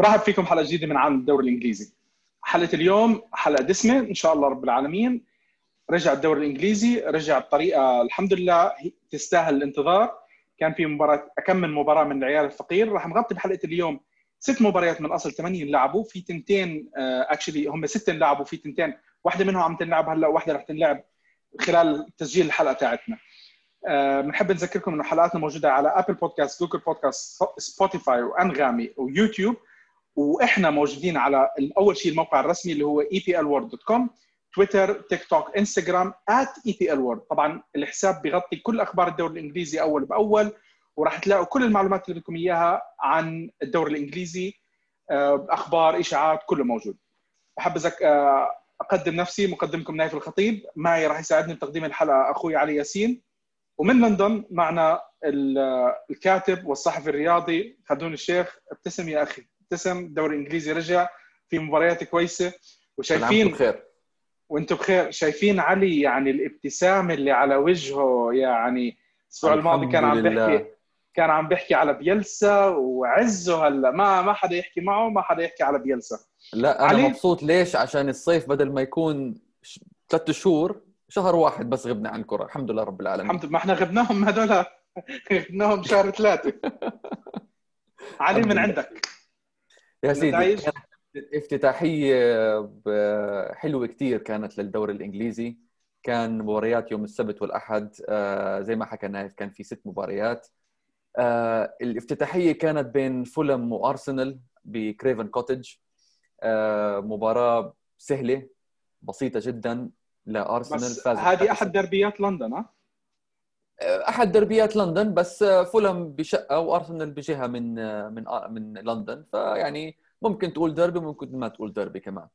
برحب فيكم حلقة جديدة من عالم الدوري الإنجليزي. حلقة اليوم حلقة دسمة إن شاء الله رب العالمين. رجع الدوري الإنجليزي رجع بطريقة الحمد لله تستاهل الانتظار. كان في مباراة كم من مباراة من العيال الفقير. راح نغطي بحلقة اليوم ست مباريات من أصل 80 لعبوا في تنتين actually هم ست لعبوا في تنتين واحدة منهم عم تنلعب هلأ وواحده رح تنلعب خلال تسجيل الحلقة تاعتنا. بنحب نذكركم إنه حلقاتنا موجودة على Apple Podcasts Google Podcasts Spotify وأنغامي ويوتيوب وإحنا موجودين على أول شيء الموقع الرسمي اللي هو eplworld.com تويتر تيك توك انستغرام @eplworld طبعا الحساب بيغطي كل أخبار الدوري الإنجليزي أول بأول وراح تلاقوا كل المعلومات اللي بدكم إياها عن الدوري الإنجليزي أخبار إشاعات كله موجود. بحب أقدم نفسي مقدمكم نايف الخطيب. معي راح يساعدني بتقديم الحلقة أخوي علي ياسين. ومن لندن معنا الكاتب والصحفي الرياضي خلدون الشيخ ابتسم يا أخي. ابتسم الدوري الانجليزي رجع في مباريات كويسة. وشايفين بخير. وأنتم بخير. شايفين علي يعني الابتسامه اللي على وجهه يعني الأسبوع الماضي كان عم بيحكي كان عم بيحكي على بيلسا وعزه هلا. ما ما حدا يحكي معه ما حدا يحكي على بيلسا. لا أنا علي... مبسوط. ليش؟ عشان الصيف بدل ما يكون ثلاث شهور شهر واحد بس غبنا عن الكره الحمد لله رب العالمين. الحمد لله. ما إحنا غبناهم هذول غبناهم شهر ثلاثة. علي من عندك. يا سيدي افتتاحية حلوة كثير كانت للدوري الإنجليزي. كان مباريات يوم السبت والأحد زي ما حكى نايف كان في ست مباريات. الافتتاحية كانت بين فولم وأرسنال بكريفن كوتج مباراة سهلة بسيطة جدا لأرسنال فاز هذه أحد دربيات لندن ها؟ أحد دربيات لندن بس فولم بشقة وأرسنال بجهة من من من لندن. فيعني ممكن تقول ديربي ممكن ما تقول ديربي كمان.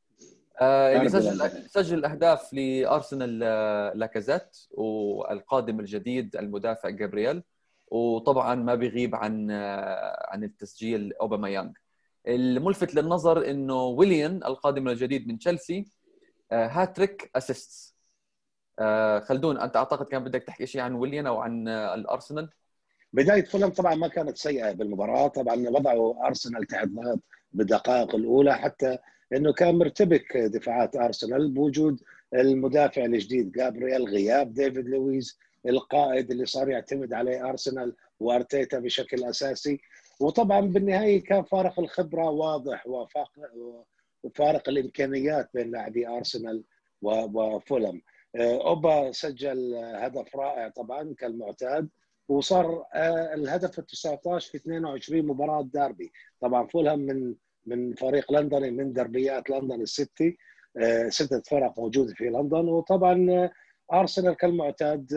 آه اللي سجل سجل الاهداف لأرسنال لاكازيت والقادم الجديد المدافع جابرييل. وطبعا ما بيغيب عن عن التسجيل اوباما يانغ الملفت للنظر إنه ويليان القادم الجديد من تشيلسي hat-trick assists. خلدون أنت أعتقد كان بدك تحكي شيء عن ويليان أو عن الأرسنال؟ بداية فولهام طبعا ما كانت سيئة بالمباراة. طبعا وضعوا أرسنال تحت ضغط بالدقائق الأولى حتى إنه كان مرتبك دفاعات أرسنال بوجود المدافع الجديد جابرييل غياب ديفيد لويز القائد اللي صار يعتمد عليه أرسنال وأرتيتا بشكل أساسي. وطبعا بالنهاية كان فارق الخبرة واضح وفارق الإمكانيات بين لاعبي أرسنال وفولم. أوبا سجل هدف رائع طبعا كالمعتاد وصار الهدف ال 19 في 22 مباراة داربي. طبعا فولهام من من فريق لندني من دربيات لندن السيتي ستة فرق موجودة في لندن. وطبعا أرسنال كالمعتاد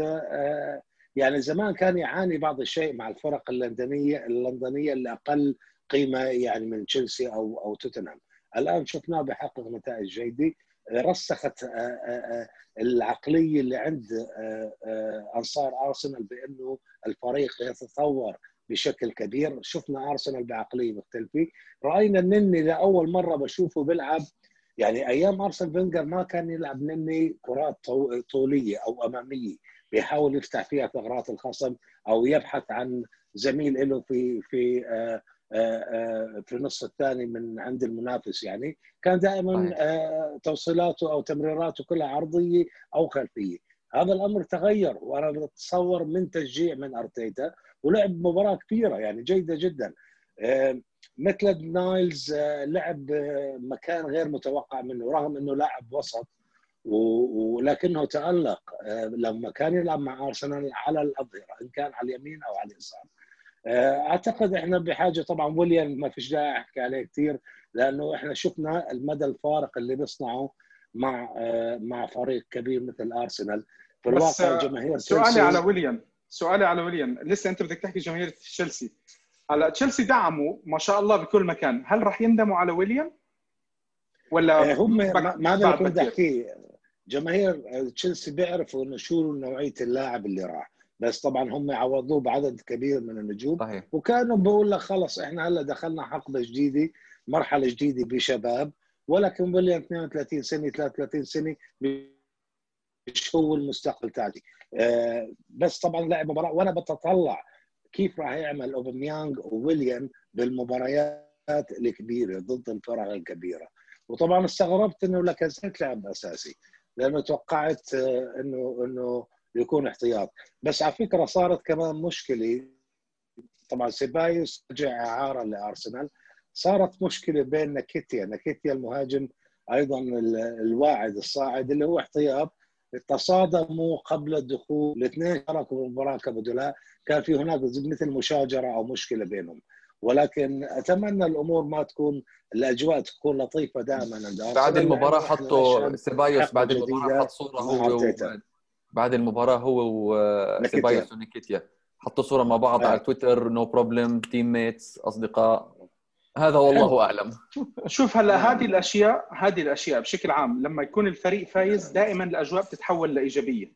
يعني زمان كان يعاني بعض الشيء مع الفرق اللندنية اللندنية اللي أقل قيمة يعني من تشيلسي أو أو توتنهام. الآن شفناه بيحقق نتائج جيدة. رسخت العقلية اللي عند أنصار أرسنال بأنه الفريق يتطور بشكل كبير. شفنا أرسنال بعقلية مختلفة. رأينا النني لاول مرة بشوفه بيلعب يعني أيام أرسنال فينجر ما كان يلعب نني كرات طولية أو أمامية بيحاول يفتح فيها ثغرات الخصم أو يبحث عن زميل له في في في النص الثاني من عند المنافس يعني كان دائما توصيلاته أو تمريراته كلها عرضية أو خلفية. هذا الأمر تغير وأنا بتصور من تشجيع من أرتيتا ولعب مباراة كبيرة يعني جيدة جدا. مثل نايلز لعب مكان غير متوقع منه رغم إنه لاعب وسط ولكنه تألق لما كان يلعب مع أرسنال على الأظهرة إن كان على اليمين أو على اليسار. أعتقد إحنا بحاجة طبعا ويليام ما فيش داعي أحكي عليه كثير لأنه إحنا شفنا المدى الفارق اللي بيصنعه مع مع فريق كبير مثل أرسنال. في الواقع جماهير سؤالي على ويليام. سؤالي على ويليام. لسه أنت بدك تحكي جماهير تشيلسي. هلا تشيلسي دعموا ما شاء الله بكل مكان. هل راح يندموا على ويليام؟ ولا هم ما كنت احكيه جماهير تشيلسي بيعرفوا إنه شو نوعية اللاعب اللي راح. بس طبعا هم عوضوه بعدد كبير من النجوم. صحيح. وكانوا بقول لك خلص إحنا هلأ دخلنا حقبة جديدة مرحلة جديدة بشباب. ولكن ويليام 32 سنة 33 سنة مش هو المستقبل تاعتي. أه بس طبعا لعب مباراه وأنا بتطلع كيف راح يعمل أوباميانغ وويليام بالمباريات الكبيرة ضد الفرق الكبيرة. وطبعا استغربت إنه لاكازيت لعب أساسي لأنه توقعت آه، إنه إنه يكون احتياط. بس على فكرة صارت كمان مشكلة. طبعا سيبايوس رجع إعارة لأرسنال. صارت مشكلة بين نكيتيا نكيتيا المهاجم أيضا الواعد الصاعد اللي هو احتياط. تصادموا قبل الدخول. الاثنين شاركوا بالمباراه كبدلاء. كان في هناك مثل مشاجرة أو مشكلة بينهم. ولكن أتمنى الأمور ما تكون الأجواء تكون لطيفة دائما عند بعد المباراة حطوا سيبايوس بعد المباراة حط صورة هو بعد المباراة هو وسيبايوس ونيكيتيا. حطوا صورة مع بعض على تويتر no problem teammates أصدقاء. هذا والله أعلم. شوف هلا هذه الأشياء هذه الأشياء بشكل عام لما يكون الفريق فايز دائما الأجواء بتتحول لإيجابية.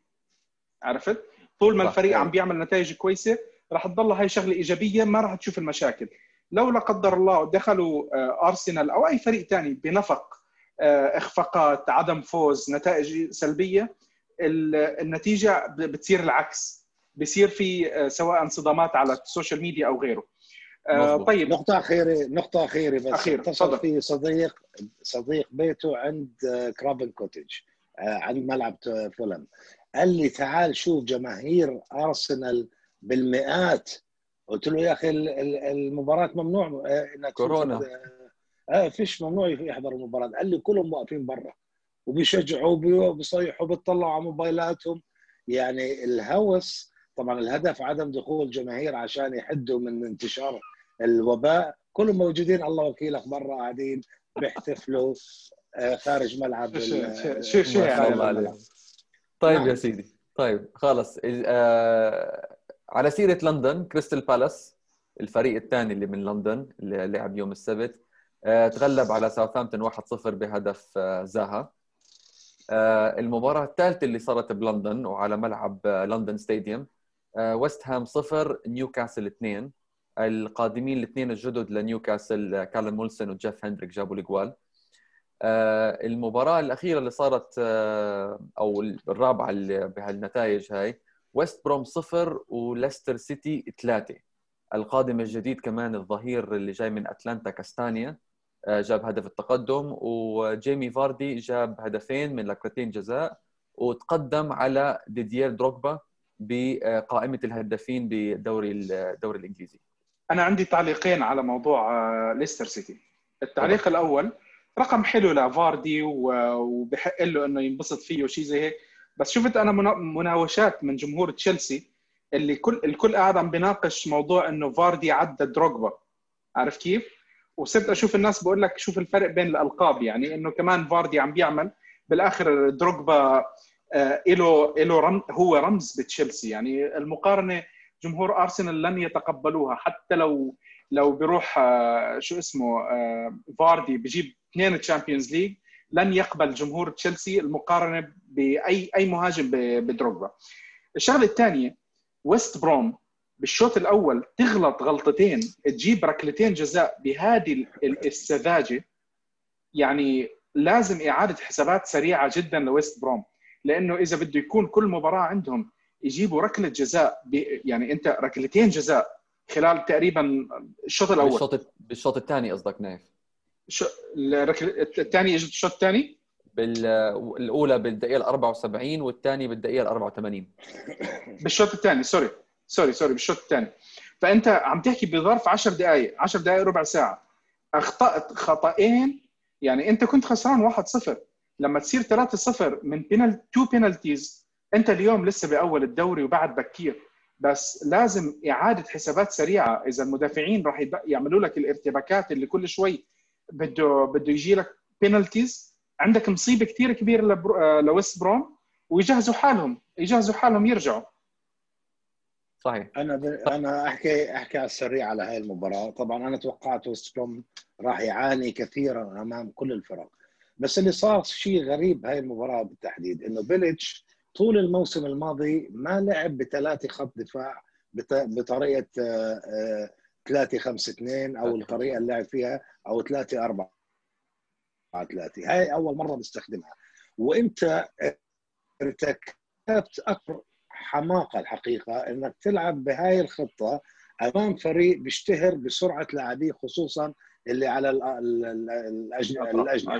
عرفت؟ طول ما الفريق عم بيعمل نتائج كويسة راح تضل هاي شغلة إيجابية ما راح تشوف المشاكل. لو لا قدر الله دخلوا آه، ارسنال أو أي فريق ثاني بنفق آه، إخفاقات عدم فوز نتائج سلبية النتيجة بتصير العكس. بصير في آه، سواء صدامات على ال social media أو غيره. مزبوط. طيب. نقطة أخيرة نقطة أخيرة بس. أخير. اتصل في صديق صديق بيته عند كرابن كوتج عند ملعب فولم قال لي تعال شوف جماهير ارسنال بالمئات. قلت له يا أخي المباراة ممنوع آه، إنك كورونا. آه فيش ممنوع يحضر المباراة. قال لي كلهم واقفين برا. وبيشجعوا وبيصيحوا بيطلعوا على موبايلاتهم. يعني الهوس طبعا الهدف عدم دخول جماهير عشان يحدوا من انتشار الوباء. كلهم موجودين الله وكيلك برا قاعدين بيحتفلوا آه، خارج ملعب شو شو يعني؟ طيب نعم. يا سيدي طيب خلص. آه على سيرة لندن كريستال بالاس الفريق الثاني اللي من لندن اللي لعب يوم السبت آه تغلب على ساوثهامبتون 1-0 بهدف آه زاها. آه المباراة الثالثة اللي صارت بلندن وعلى ملعب آه لندن ستاديوم. آه ويست هام 0 نيوكاسل 2 القادمين الاثنين الجدد لنيوكاسل آه، كالوم ويلسون وجيف هندريك جابوا الاجوال. آه، المباراة الأخيرة اللي صارت آه، أو الرابعة اللي بهالنتائج هاي ويست بروم صفر وليستر سيتي ثلاثة. القادم الجديد كمان الظهير اللي جاي من أتلانتا كاستانيا. آه، جاب هدف التقدم وجيمي فاردي جاب هدفين من ركلتين جزاء وتقدم على ديديير دروغبا بقائمة الهدافين بدوري الدوري الإنجليزي. أنا عندي تعليقين على موضوع ليستر سيتي. التعليق الأول رقم حلو لفاردي وبحق له إنه ينبسط فيه وشيء زي هيك بس شفت أنا مناوشات من جمهور تشيلسي اللي كل الكل قاعد عم بيناقش موضوع إنه فاردي عدى دروجبا. عارف كيف؟ وصرت أشوف الناس بقول لك شوف الفرق بين الألقاب يعني إنه كمان فاردي عم بيعمل بالآخر دروجبا آه له له هو رمز بتشيلسي يعني المقارنة جمهور أرسنال لن يتقبلوها حتى لو لو بيروح آه شو اسمه آه فاردي بجيب اثنين Champions League لن يقبل جمهور تشيلسي المقارنة بأي أي مهاجم بدروجبا. الشغلة الثانية ويست بروم بالشوط الأول تغلط غلطتين تجيب ركلتين جزاء بهذه السذاجة. يعني لازم إعادة حسابات سريعة جدا لويست بروم لأنه إذا بده يكون كل مباراة عندهم يجيبوا ركلة جزاء يعني أنت ركلتين جزاء خلال تقريبا الشوط الأول. بالشوط بالشوط الثاني قصدك نايف؟ الثاني اجت الشوط الثاني؟ بالاولى بالدقيقة ال 74 والثاني بالدقيقة ال 84 بالشوط الثاني sorry. Sorry sorry بالشوط الثاني. فأنت عم تحكي بظرف 10 دقائق 10 دقائق ربع ساعة. أخطأت خطأين. يعني أنت كنت خسران 1-0 لما تصير 3-0 من penal two penalties أنت اليوم لسه بأول الدوري وبعد بكير. بس لازم إعادة حسابات سريعة. إذا المدافعين راح يعملوا لك الارتباكات اللي كل شوي بده بده يجي لك penalties عندك مصيبة كثير كبيرة آه، لويست بروم. ويجهزوا حالهم. يجهزوا حالهم يرجعوا. صحيح. أنا ب... أنا أحكي أحكي على السريع على هاي المباراة. طبعا أنا توقعت ويست بروم راح يعاني كثيرا أمام كل الفرق. بس اللي صار شيء غريب هاي المباراة بالتحديد إنه بيليتش طول الموسم الماضي ما لعب بثلاثة خط دفاع بطريقة 3 5 2 أو الطريقة اللي لعب فيها أو 3 4 3 هاي أول مرة بستخدمها. وإنت ارتكبت أكبر حماقة الحقيقة إنك تلعب بهاي الخطة أمام فريق بيشتهر بسرعة لاعبيه خصوصا اللي على ال- ال- ال- الأجن- الأجنحة.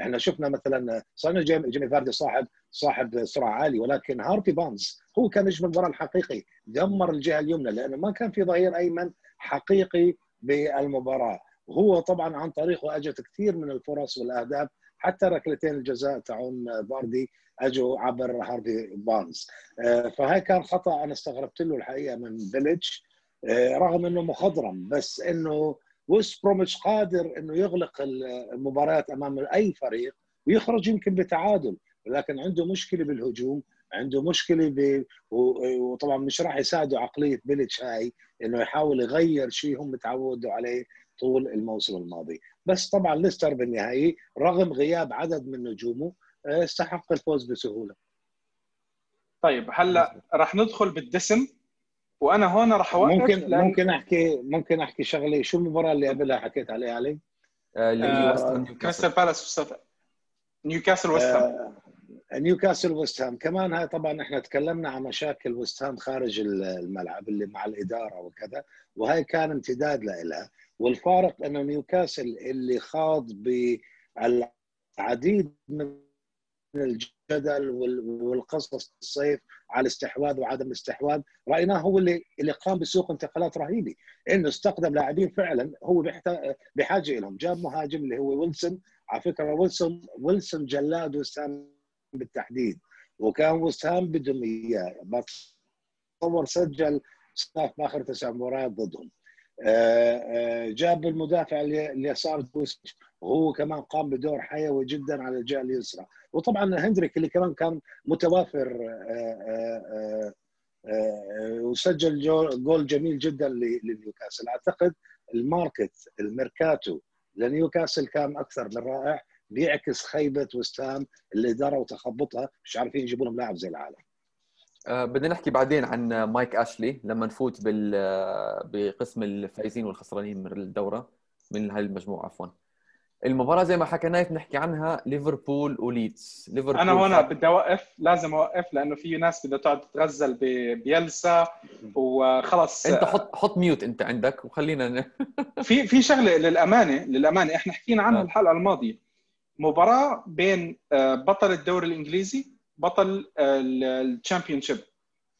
إحنا شفنا مثلا صحيح جيمي جيمي فاردي صاحب صاحب سرعه عاليه ولكن هارفي بارنز هو كان نجم المباراه الحقيقي دمر الجهة اليمنى لأنه ما كان في ظهير أيمن حقيقي بالمباراة. وهو طبعا عن طريقه أجت كثير من الفرص والأهداف حتى ركلتين الجزاء تاعون فاردي اجوا عبر هارفي بارنز. آه، فهاي كان خطأ أنا استغربت له الحقيقة من بيليتش آه، رغم إنه مخضرم بس إنه ويست بروميتش قادر إنه يغلق المباريات أمام أي فريق ويخرج يمكن بتعادل ولكن عنده مشكلة بالهجوم عنده مشكلة ب... وطبعا مش راح يساعده عقلية بيليتش هاي إنه يحاول يغير شيء هم تعودوا عليه طول الموسم الماضي. بس طبعا ليستر بالنهائي رغم غياب عدد من نجومه آه، استحق الفوز بسهولة. طيب هلا راح ندخل بالدسم وأنا هون راح أوقف ممكن لأن- ممكن احكي ممكن أحكي شغلة. شو المباراة اللي قبلها حكيت عليها علي؟ آه، آه، كريستال نيوكاسل. بالاس وست- نيوكاسل ويست هام آه، نيوكاسل ويست هام كمان هاي طبعا إحنا تكلمنا عن مشاكل ويست هام خارج الملعب اللي مع الإدارة وكذا وهي كان امتداد لها والفارق أنه نيوكاسل اللي خاض بالعديد من الجدل وال- والقصص الصيف على الاستحواذ وعدم الاستحواذ رأيناه هو اللي اللي قام بسوق انتقالات رهيبة. إنه استخدم لاعبين فعلا هو بحاجة لهم جاب مهاجم اللي هو ويلسون على فكرة ويلسون ويلسون جلاد وسام بالتحديد. وكان وسام بدهم اياه بتصور سجل سلاف باخر تسع مباريات ضدهم. جاب المدافع الي- اليسار لويس وهو كمان قام بدور حيوي جدا على الجهة اليسرى. وطبعا هندريك اللي كمان كان متوافر آه، آه، آه، آه، وسجل جو- جول جميل جدا لنيوكاسل. أعتقد ال market الميركاتو لنيوكاسل كان أكثر من رائع بيعكس خيبة ويست هام الاداره وتخبطها مش عارفين يجيبوا لهم لاعب زي العالم. آه، بدنا نحكي بعدين عن مايك أشلي لما نفوت بال آه، بقسم الفايزين والخسرانين من الدورة من هاي المجموعة عفوا. المباراة زي ما حكينا نحكي عنها ليفربول وليدز. ليفربول أنا هون فات- بدي أوقف لازم أوقف لأنه في ناس بدها تقعد تتغزل ببيلسا وخلص. أنت حط حط mute أنت عندك وخلينا ن... في في شغلة للأمانة للأمانة إحنا حكينا عنها آه. الحلقة الماضية. مباراة بين آه، بطل الدوري الإنجليزي بطل ال Championship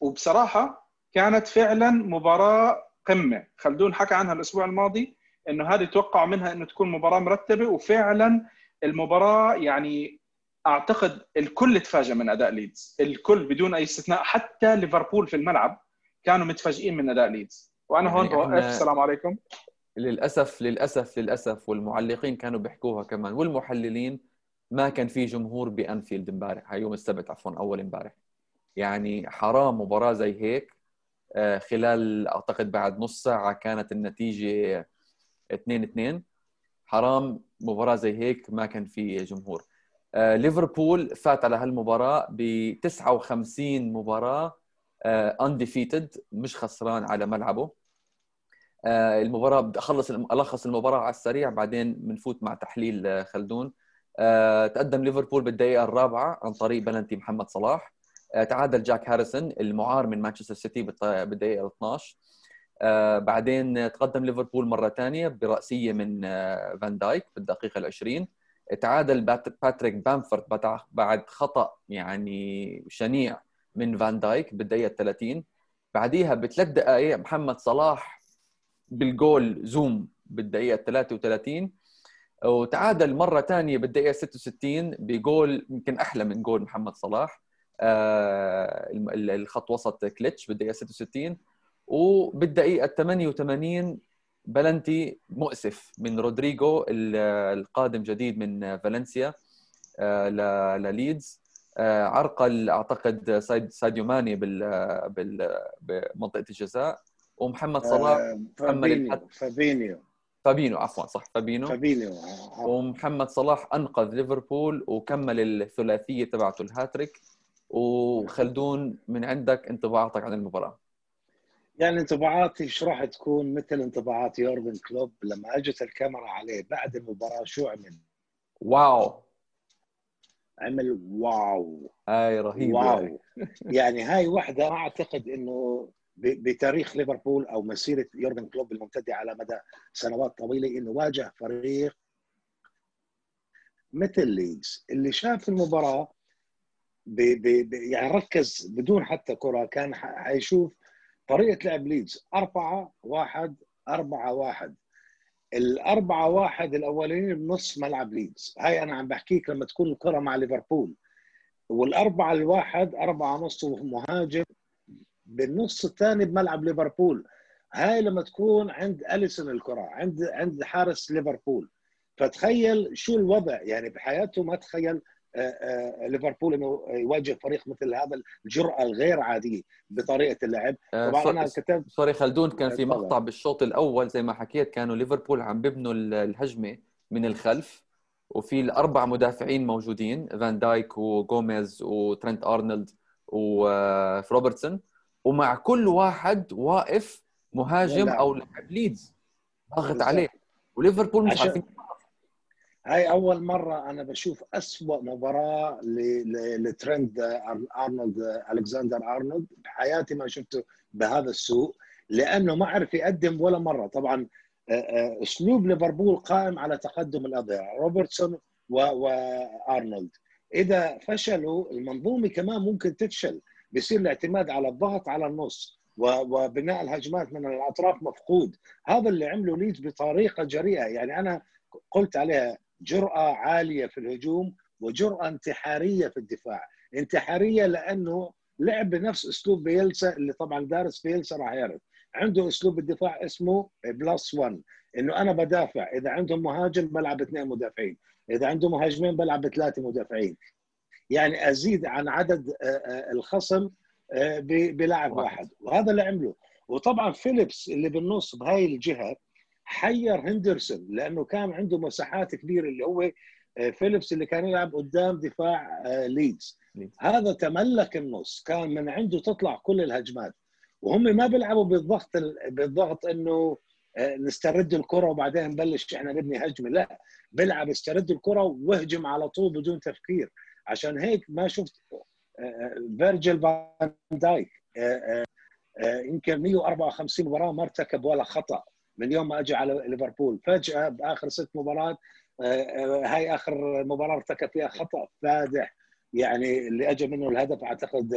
وبصراحة كانت فعلا مباراة قمة. خلدون حكى عنها الأسبوع الماضي إنه هذه توقعوا منها إنه تكون مباراة مرتبة وفعلا المباراة يعني أعتقد الكل تفاجأ من أداء ليدز. الكل بدون أي استثناء حتى ليفربول في الملعب كانوا متفاجئين من أداء ليدز. وأنا هون يعني بوقف إحنا- السلام عليكم. للأسف للأسف للأسف والمعلقين كانوا بيحكوها كمان والمحللين ما كان في جمهور بأنفيلد امبارح يوم السبت عفوا أول امبارح. يعني حرام مباراة زي هيك. آه، خلال أعتقد بعد نص ساعة كانت النتيجة 2 2 حرام مباراة زي هيك ما كان في جمهور. آه، ليفربول فات على هالمباراة ب 59 مباراة undefeated مش خسران على ملعبه. آه، المباراة بدي اخلص ألخص المباراة على السريع بعدين بنفوت مع تحليل آه، خلدون. آه، تقدم ليفربول بالدقيقة الرابعة عن طريق بلنتي محمد صلاح. آه، تعادل جاك هاريسون المعار من مانشستر سيتي بالدقيقة 12 آه، بعدين تقدم ليفربول مرة ثانية برأسية من آه، فان دايك بالدقيقه العشرين. تعادل بات- باتريك بامفورد بعد خطأ يعني شنيع من فان دايك بالدقيقة 30 بعديها بثلاث دقائق محمد صلاح بالجول الزوم بالدقيقة 33 وتعادل مرة ثانية بالدقيقة 66 بجول يمكن أحلى من جول محمد صلاح. آه، ال- الخط وسط كليتش بالدقيقة 66 وبالدقيقة 88 بلنتي مؤسف من رودريجو ال- القادم جديد من فالنسيا آه، ل- لليدز. آه، عرقل أعتقد ساديو ماني بال بمنطقة الجزاء. ومحمد صلاح كمل. فابينيو. فابينو عفوا صح فابينو؟ فابينيو آه، ومحمد صلاح أنقذ ليفربول وكمل الثلاثية تبعته الهاتريك. وخلدون من عندك انطباعاتك عن المباراة؟ يعني انطباعاتي إيش راح تكون؟ مثل انطباعات يورجن كلوب لما أجت الكاميرا عليه بعد المباراة شو عمل؟ wow. عمل wow. هاي رهيبه wow. يعني هاي واحدة أعتقد أنه بتاريخ ليفربول أو مسيرة يورجن كلوب الممتده على مدى سنوات طويلة إنه واجه فريق مثل ليدز. اللي شاف المباراة بي بي يعني ركز بدون حتى كرة كان حيشوف طريقة لعب ليدز. 4 1 4 1 الأربعة واحد الأولين بنص ملعب ليدز. هاي أنا عم بحكيك لما تكون الكرة مع ليفربول. والأربعة الواحد أربعة نص مهاجم. بالنص الثاني بملعب ليفربول. هاي لما تكون عند أليسون الكرة عند عند حارس ليفربول. فتخيل شو الوضع يعني بحياته ما تخيل آه، آه، ليفربول إنه يواجه فريق مثل هذا الجرأة الغير عادية بطريقة اللعب. آه، طبعا أنا كتبت sorry خلدون كان في مقطع بالشوط الأول زي ما حكيت كانوا ليفربول عم بيبنوا الهجمة من الخلف وفي الأربع مدافعين موجودين فان دايك وجوميز وترنت أرنولد وروبرتسون ومع كل واحد واقف مهاجم أو لاعب ليدز. ضاغط عليه. وليفربول مش عارفين هاي أول مرة أنا بشوف أسوأ مباراة لترنت ارنولد ألكسندر أرنولد بحياتي ما شفته بهذا السوء لأنه ما عرف يقدم ولا مرة. طبعا أسلوب ليفربول قائم على تقدم الاظهره روبرتسون وارنولد إذا فشلوا المنظومة كمان ممكن تفشل. بيصير الاعتماد على الضغط على النص وبناء الهجمات من الأطراف مفقود. هذا اللي عمله ليدز بطريقة جريئة. يعني أنا قلت عليها جرأة عالية في الهجوم وجرأة انتحارية في الدفاع. انتحارية لأنه لعب بنفس أسلوب بيلسا اللي طبعا دارس بيلسا راح يعرف. عنده أسلوب الدفاع اسمه plus 1 إنه أنا بدافع. إذا عندهم مهاجم بلعب اثنين مدافعين. إذا عندهم مهاجمين بلعب بثلاثة مدافعين. يعني أزيد عن عدد آه، آه، الخصم آه، بلاعب واحد. وهذا اللي عمله وطبعا فيليبس اللي بالنص بهاي الجهة حير هندرسون لأنه كان عنده مساحات كبيرة اللي هو فيليبس اللي كان يلعب قدام دفاع ليدز. هذا تملك النص. كان من عنده تطلع كل الهجمات. وهم ما بيلعبوا بالضغط بالضغط إنه نسترد الكرة وبعدين نبلش إحنا نبني هجمة. لا بيلعب استرد الكرة واهجم على طول بدون تفكير. عشان هيك ما شفت فيرجل فان دايك يمكن 154 مباراة ما ارتكب ولا خطأ من يوم ما اجى على ليفربول. فجأة بآخر ست مباريات آه، آه، هاي آخر مباراة ارتكب فيها خطأ فادح. يعني اللي أجى منه الهدف أعتقد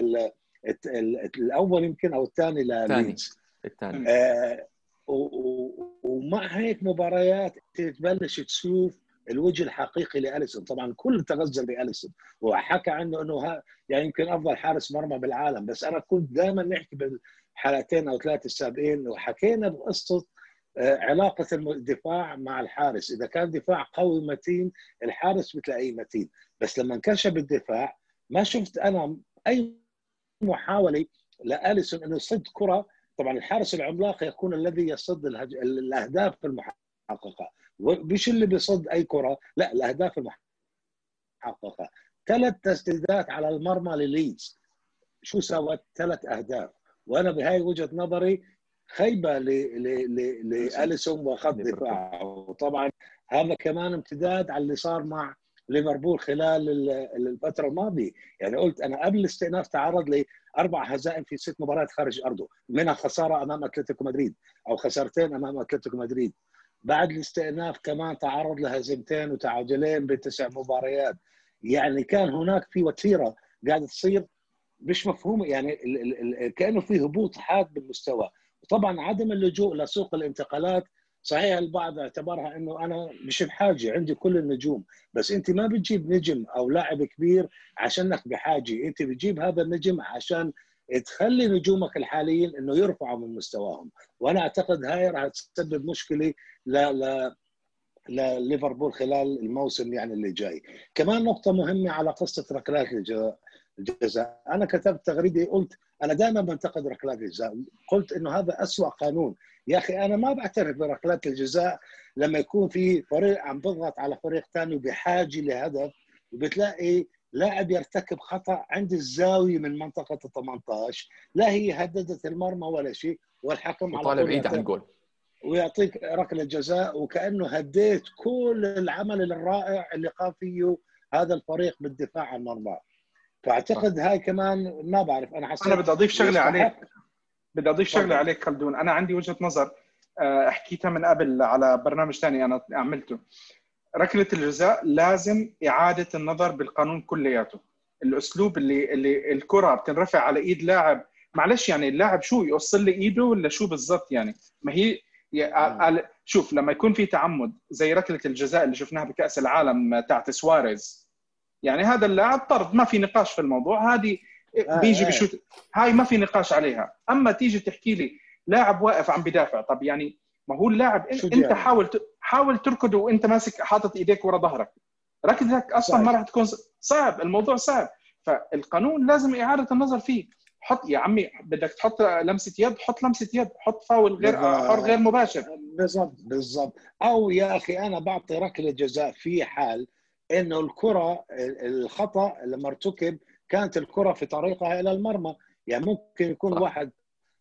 الأول يمكن أو الثاني لليدز الثاني آه ومع هيك مباريات تبلش تشوف الوجه الحقيقي لأليسون. طبعا كل تغزل باليسون وحكى عنه إنه يعني يمكن أفضل حارس مرمى بالعالم. بس أنا كنت دائما نحكي بالحلقتين أو ثلاثة السابقين وحكينا بقصة آه، علاقة الدفاع مع الحارس. إذا كان دفاع قوي متين الحارس بتلاقيه متين. بس لما انكشف الدفاع ما شفت أنا أي محاولة لأليسون أنه يصد كرة. طبعا الحارس العملاق يكون الذي يصد الهج... الأهداف المحققة. مش اللي بيصد أي كرة لا الأهداف المحققة ثلاث تسديدات على المرمى لليدز. شو سوت؟ ثلاث أهداف. وأنا بهاي وجهة نظري خيبة لأليسون وخط دفاعه وطبعا هذا كمان امتداد على اللي صار مع ليفربول خلال الفترة الماضية. يعني قلت أنا قبل الاستئناف تعرض لاربع هزائم في ست مباريات خارج أرضه منها خسارة أمام أتلتيكو مدريد أو خسارتين أمام أتلتيكو مدريد. بعد الاستئناف كمان تعرض لهزيمتين وتعادلين بتسع مباريات. يعني كان هناك في وتيرة قاعدة تصير مش مفهومة يعني كأنه في هبوط حاد بالمستوى. طبعا عدم اللجوء لسوق الانتقالات صحيح البعض اعتبرها إنه أنا مش بحاجة عندي كل النجوم بس أنت ما بتجيب نجم أو لاعب كبير عشانك بحاجة. أنت بتجيب هذا النجم عشان تخلي نجومك الحاليين إنه يرفعوا من مستواهم. وأنا أعتقد هاي راح تسبب مشكلة ل ل لليفربول خلال الموسم يعني اللي جاي. كمان نقطة مهمة على قصة ركلات الجزاء. أنا كتبت تغريدة قلت أنا دائما بنتقد ركلات الجزاء. قلت إنه هذا أسوأ قانون. يا أخي أنا ما بعترف بركلات الجزاء لما يكون في فريق عم بضغط على فريق ثاني وبحاجة لهدف وبتلاقي لاعب يرتكب خطأ عند الزاوية من منطقة ال 18 لا هي هددت المرمى ولا شيء والحكم على طول بعيد عن الجول. ويعطيك ركله جزاء وكأنه هديت كل العمل الرائع اللي قام فيه هذا الفريق بالدفاع عن المرمى. فأعتقد هاي كمان ما بعرف أنا حسيت أنا بدي أضيف شغلة عليك. بدي أضيف شغلة. عليك خلدون. أنا عندي وجهة نظر آه، حكيتها من قبل على برنامج ثاني أنا عملته. ركله الجزاء لازم إعادة النظر بالقانون كلياته. الأسلوب اللي اللي الكرة بتنرفع على إيد لاعب معلش يعني اللاعب شو يوصل لي إيده ولا شو بالضبط يعني؟ ما هي شوف لما يكون في تعمد زي ركله الجزاء اللي شفناها بكأس العالم تاعت سواريز. يعني هذا اللاعب طرد ما في نقاش في الموضوع. هذه آه، بيجي آه. بشوت هاي ما في نقاش عليها. أما تيجي تحكي لي لاعب واقف عم بدافع طب يعني ما هو اللاعب إنت؟ حاول حاول تركض وإنت ماسك حاطط إيديك ورا ظهرك ركضك أصلا صعب. ما راح تكون صعب الموضوع صعب فالقانون لازم إعادة النظر فيه حط يا عمي بدك تحط لمسة يد حط لمسة يد حط فاول غير. حر غير مباشر بالضبط بالضبط أو يا أخي أنا بعطي ركلة جزاء في حال إنه الكرة الخطأ لما ارتكب كانت الكرة في طريقها إلى المرمى يعني ممكن يكون. واحد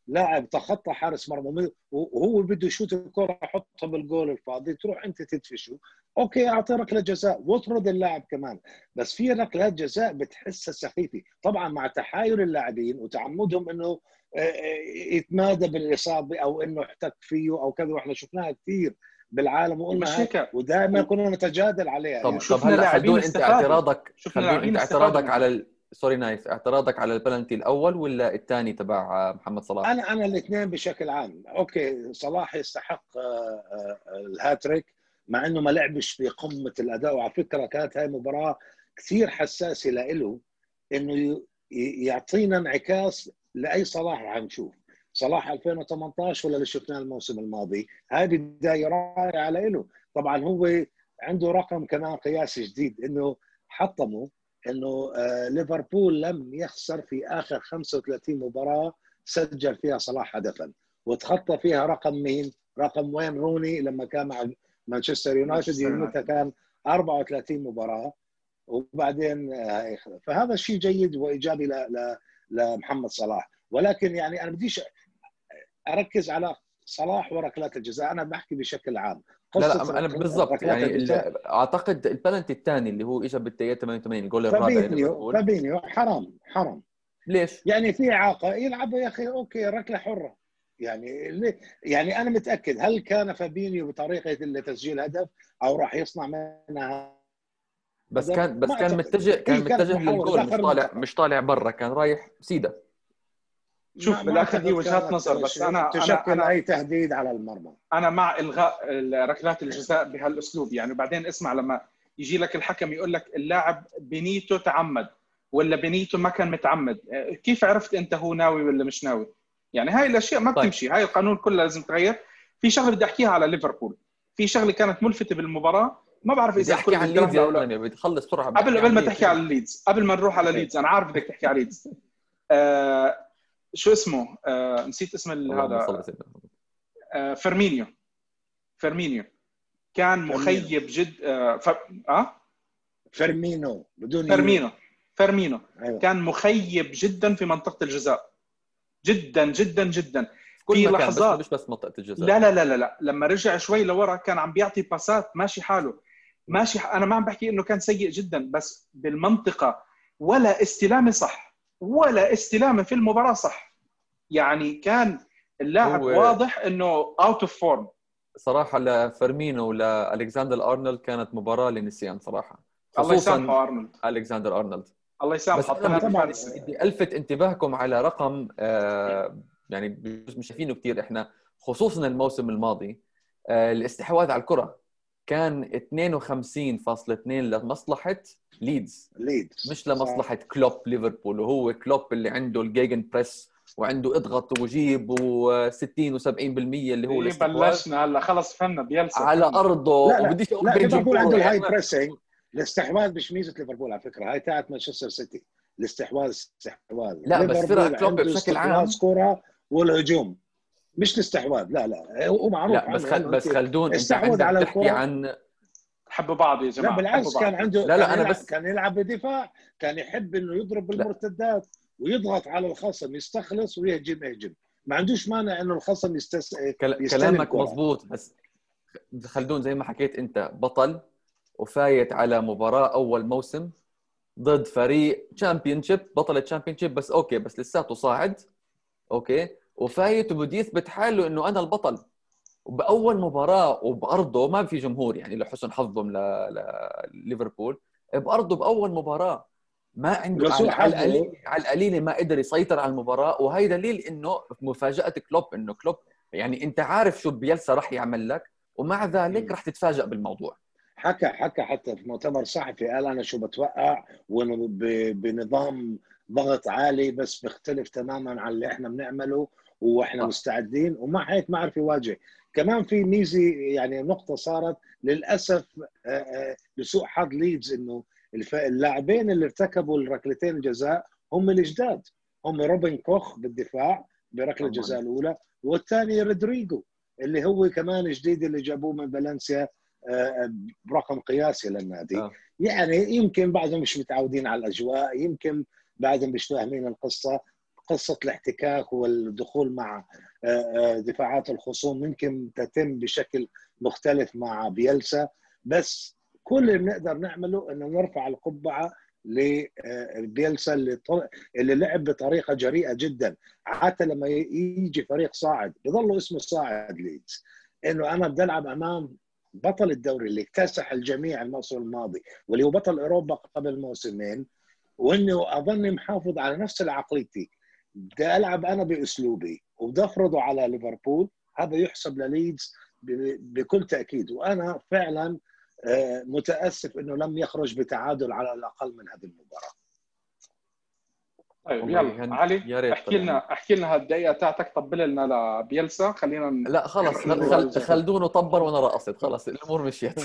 لاعب تخطى حارس مرمى وهو بده يشوت الكرة يحطها بالجول الفاضي تروح أنت تدفشه. أوكي أعطي ركلة جزاء واطرد اللاعب كمان. بس في ركلات جزاء بتحسها سخيفة. طبعا مع تحايل اللاعبين وتعمدهم إنه آه، آه، يتمادى بالإصابة أو إنه احتك فيه أو كذا. وإحنا شفناها كثير بالعالم وقلنا ودائما كنا نتجادل عليها طب يعني. طب شفنا هلأ لاعبين خلدون أنت. اعتراضك شفنا خلدون أنت اعتراضك على ال... sorry نايف اعتراضك على البلنتي الأول ولا الثاني تبع محمد صلاح؟ أنا أنا الاثنين بشكل عام. أوكي صلاح يستحق آه، آه، الهاتريك مع إنه ما لعبش بقمه الأداء. وعلى فكرة كانت هاي مباراة كثير حساسة لإله إنه يعطينا انعكاس لأي صلاح رح نشوف. صلاح 2018 ولا اللي شفناه الموسم الماضي. هاي بداية رائعة لإله. طبعا هو عنده رقم كمان قياسي جديد إنه حطمه إنه آه، ليفربول لم يخسر في آخر 35 مباراة سجل فيها صلاح هدفا وتخطى فيها رقم مين؟ رقم وين روني لما كان مع مانشستر يونايتد يومتها كان 34 مباراة. وبعدين آه، فهذا شيء جيد وإيجابي لمحمد صلاح. ولكن يعني أنا بديش أركز على صلاح وركلات الجزاء. أنا بحكي بشكل عام. لا لا أنا بالضبط يعني أعتقد البلنتي الثاني اللي هو اجى بالدقيقه 88 الجول الرابع فابينيو فابينيو حرام حرام ليش؟ يعني في اعاقه يلعبوا يا أخي أوكي ركلة حرة يعني يعني أنا متأكد هل كان فابينيو بطريقة لتسجيل هدف أو راح يصنع منها بس كان بس ما كان. متجه كان متجه للجول مش طالع. مش طالع برا كان رايح سيدا شوف بالاخر هي وجهات نظر بس أنا تشكل أنا أي تهديد على المرمى أنا مع إلغاء ركلات الجزاء بهالأسلوب يعني بعدين اسمع لما يجي لك الحكم يقول لك اللاعب بنيته تعمد ولا بنيته ما كان متعمد كيف عرفت أنت هو ناوي ولا مش ناوي يعني هاي الأشياء ما طيب. بتمشي هاي القانون كله لازم تغير في شغلة بدي أحكيها على ليفربول في شغلة كانت ملفتة بالمباراة ما بعرف بدي اذا أحكي عن ليدز أو لا. بدي تخلص بسرعة قبل قبل عن ما ليدز. تحكي على الليدز قبل ما نروح على أوكي. ليدز أنا عارف بدك تحكي على ليدز آه شو اسمه؟ آه نسيت اسم هذا. آه فيرمينيو. فيرمينيو. كان مخيب جد آه, ف... آه؟ فيرمينو بدون فيرمينو. فيرمينو. أيوة. كان مخيب جدا في منطقة الجزاء. جدا جدا جدا. في كل في مكان لحظات- بس مش بس منطقة الجزاء. لا لا لا لا لا. لما رجع شوي لورا كان عم بيعطي باسات. ماشي حاله. ماشي ح... أنا ما عم بحكي إنه كان سيء جدا بس بالمنطقة ولا استلامه صح. ولا استلامه في المباراة صح. يعني كان اللاعب واضح إنه out of form صراحة لفيرمينو ولالكسندر أرنولد كانت مباراة للنسيان صراحة. الله يسامحه أرنولد. الكسندر أرنولد. الله بس يسامحه. بفارس بدي ألفت انتباهكم على رقم آه يعني مش شايفينه كثير إحنا خصوصا الموسم الماضي آه الاستحواذ على الكرة. كان 52.2 لمصلحة ليدز ليدز مش لمصلحة كلوب ليفربول وهو كلوب اللي عنده ال gegenpress وعنده اضغط وجيب و60 و70% اللي هو إيه الاستحواذ بلشنا هلا خلص فهمنا بيلسا. على. أرضه. لا لا وبديش أقول لا ليفربول عنده. الهاي pressing الاستحواذ مش ميزة ليفربول على فكرة. هاي تاعت مانشستر سيتي. الاستحواذ استحواذ. لا، بس فرق كلوب بشكل عام- كره والهجوم. مش الاستحواذ لا لا هو معروف لا بس خل إنه بس خلدون استحوذ على الكرة. عن حبوا بعض يا جماعة لا بالعكس. كان عنده لا، لا، يلعب بس- كان يلعب بدفاع كان يحب إنه يضرب بالمرتدات ويضغط على الخصم يستخلص ويهجم يهجم ما عندوش مانع إنه الخصم يستس... كلامك كرة. مزبوط بس خلدون زي ما حكيت أنت بطل وفايت على مباراة أول موسم ضد فريق Championship بطل Championship بس أوكي بس لساته صاعد أوكي وفايت وبده يثبت حاله إنه أنا البطل. وبأول مباراة وبأرضه ما في جمهور يعني لحسن حظهم لليفربول بأرضه بأول مباراة ما عنده على, على القليله على القليله ما قدر يسيطر على المباراة. وهي دليل إنه مفاجأة كلوب إنه كلوب يعني أنت عارف شو بيلسا راح يعمل لك ومع ذلك راح تتفاجئ بالموضوع. حكى حكى حتى في مؤتمر صحفي قال أنا شو بتوقع؟ وإنه بنظام ضغط عالي بس بيختلف تماما عن اللي إحنا بنعمله. وإحنا مستعدين ومع هيك ما عرف يواجه. كمان في ميزة يعني نقطة صارت للأسف آه، آه، لسوء حظ ليدز إنه اللاعبين اللي ارتكبوا الركلتين الجزاء هم الجداد. هم روبن كوخ بالدفاع بركلة الجزاء الأولى والثاني رودريجو اللي هو كمان جديد اللي جابوه من فالنسيا آه، برقم قياسي للنادي. آه. يعني يمكن بعضهم مش متعودين على الأجواء يمكن بعدهم مش فاهمين القصة. قصة الاحتكاك والدخول مع آه، آه، دفاعات الخصوم ممكن تتم بشكل مختلف مع بيلسا. بس كل اللي بنقدر نعمله إنه نرفع القبعة لبيلسا اللي اللي لعب بطريقة جريئة جدا. حتى لما يجي فريق صاعد بضل اسمه صاعد ليدز إنه أنا بدي ألعب أمام بطل الدوري اللي اكتسح الجميع الموسم الماضي واللي هو بطل أوروبا قبل موسمين وإنه أظني محافظ على نفس عقليتي بدي ألعب أنا بأسلوبي وبدي افرضه على ليفربول. هذا يحسب لليدز بكل تأكيد. وأنا فعلا آه، متأسف إنه لم يخرج بتعادل على الأقل من هذه المباراة. طيب يلا علي احكي لنا احكي لنا هالدقيقة تاعتك. طبل لنا لبيلسا. خلينا لا خلص خل... خلدون طبر وأنا رقصت. خلص الأمور مشيت.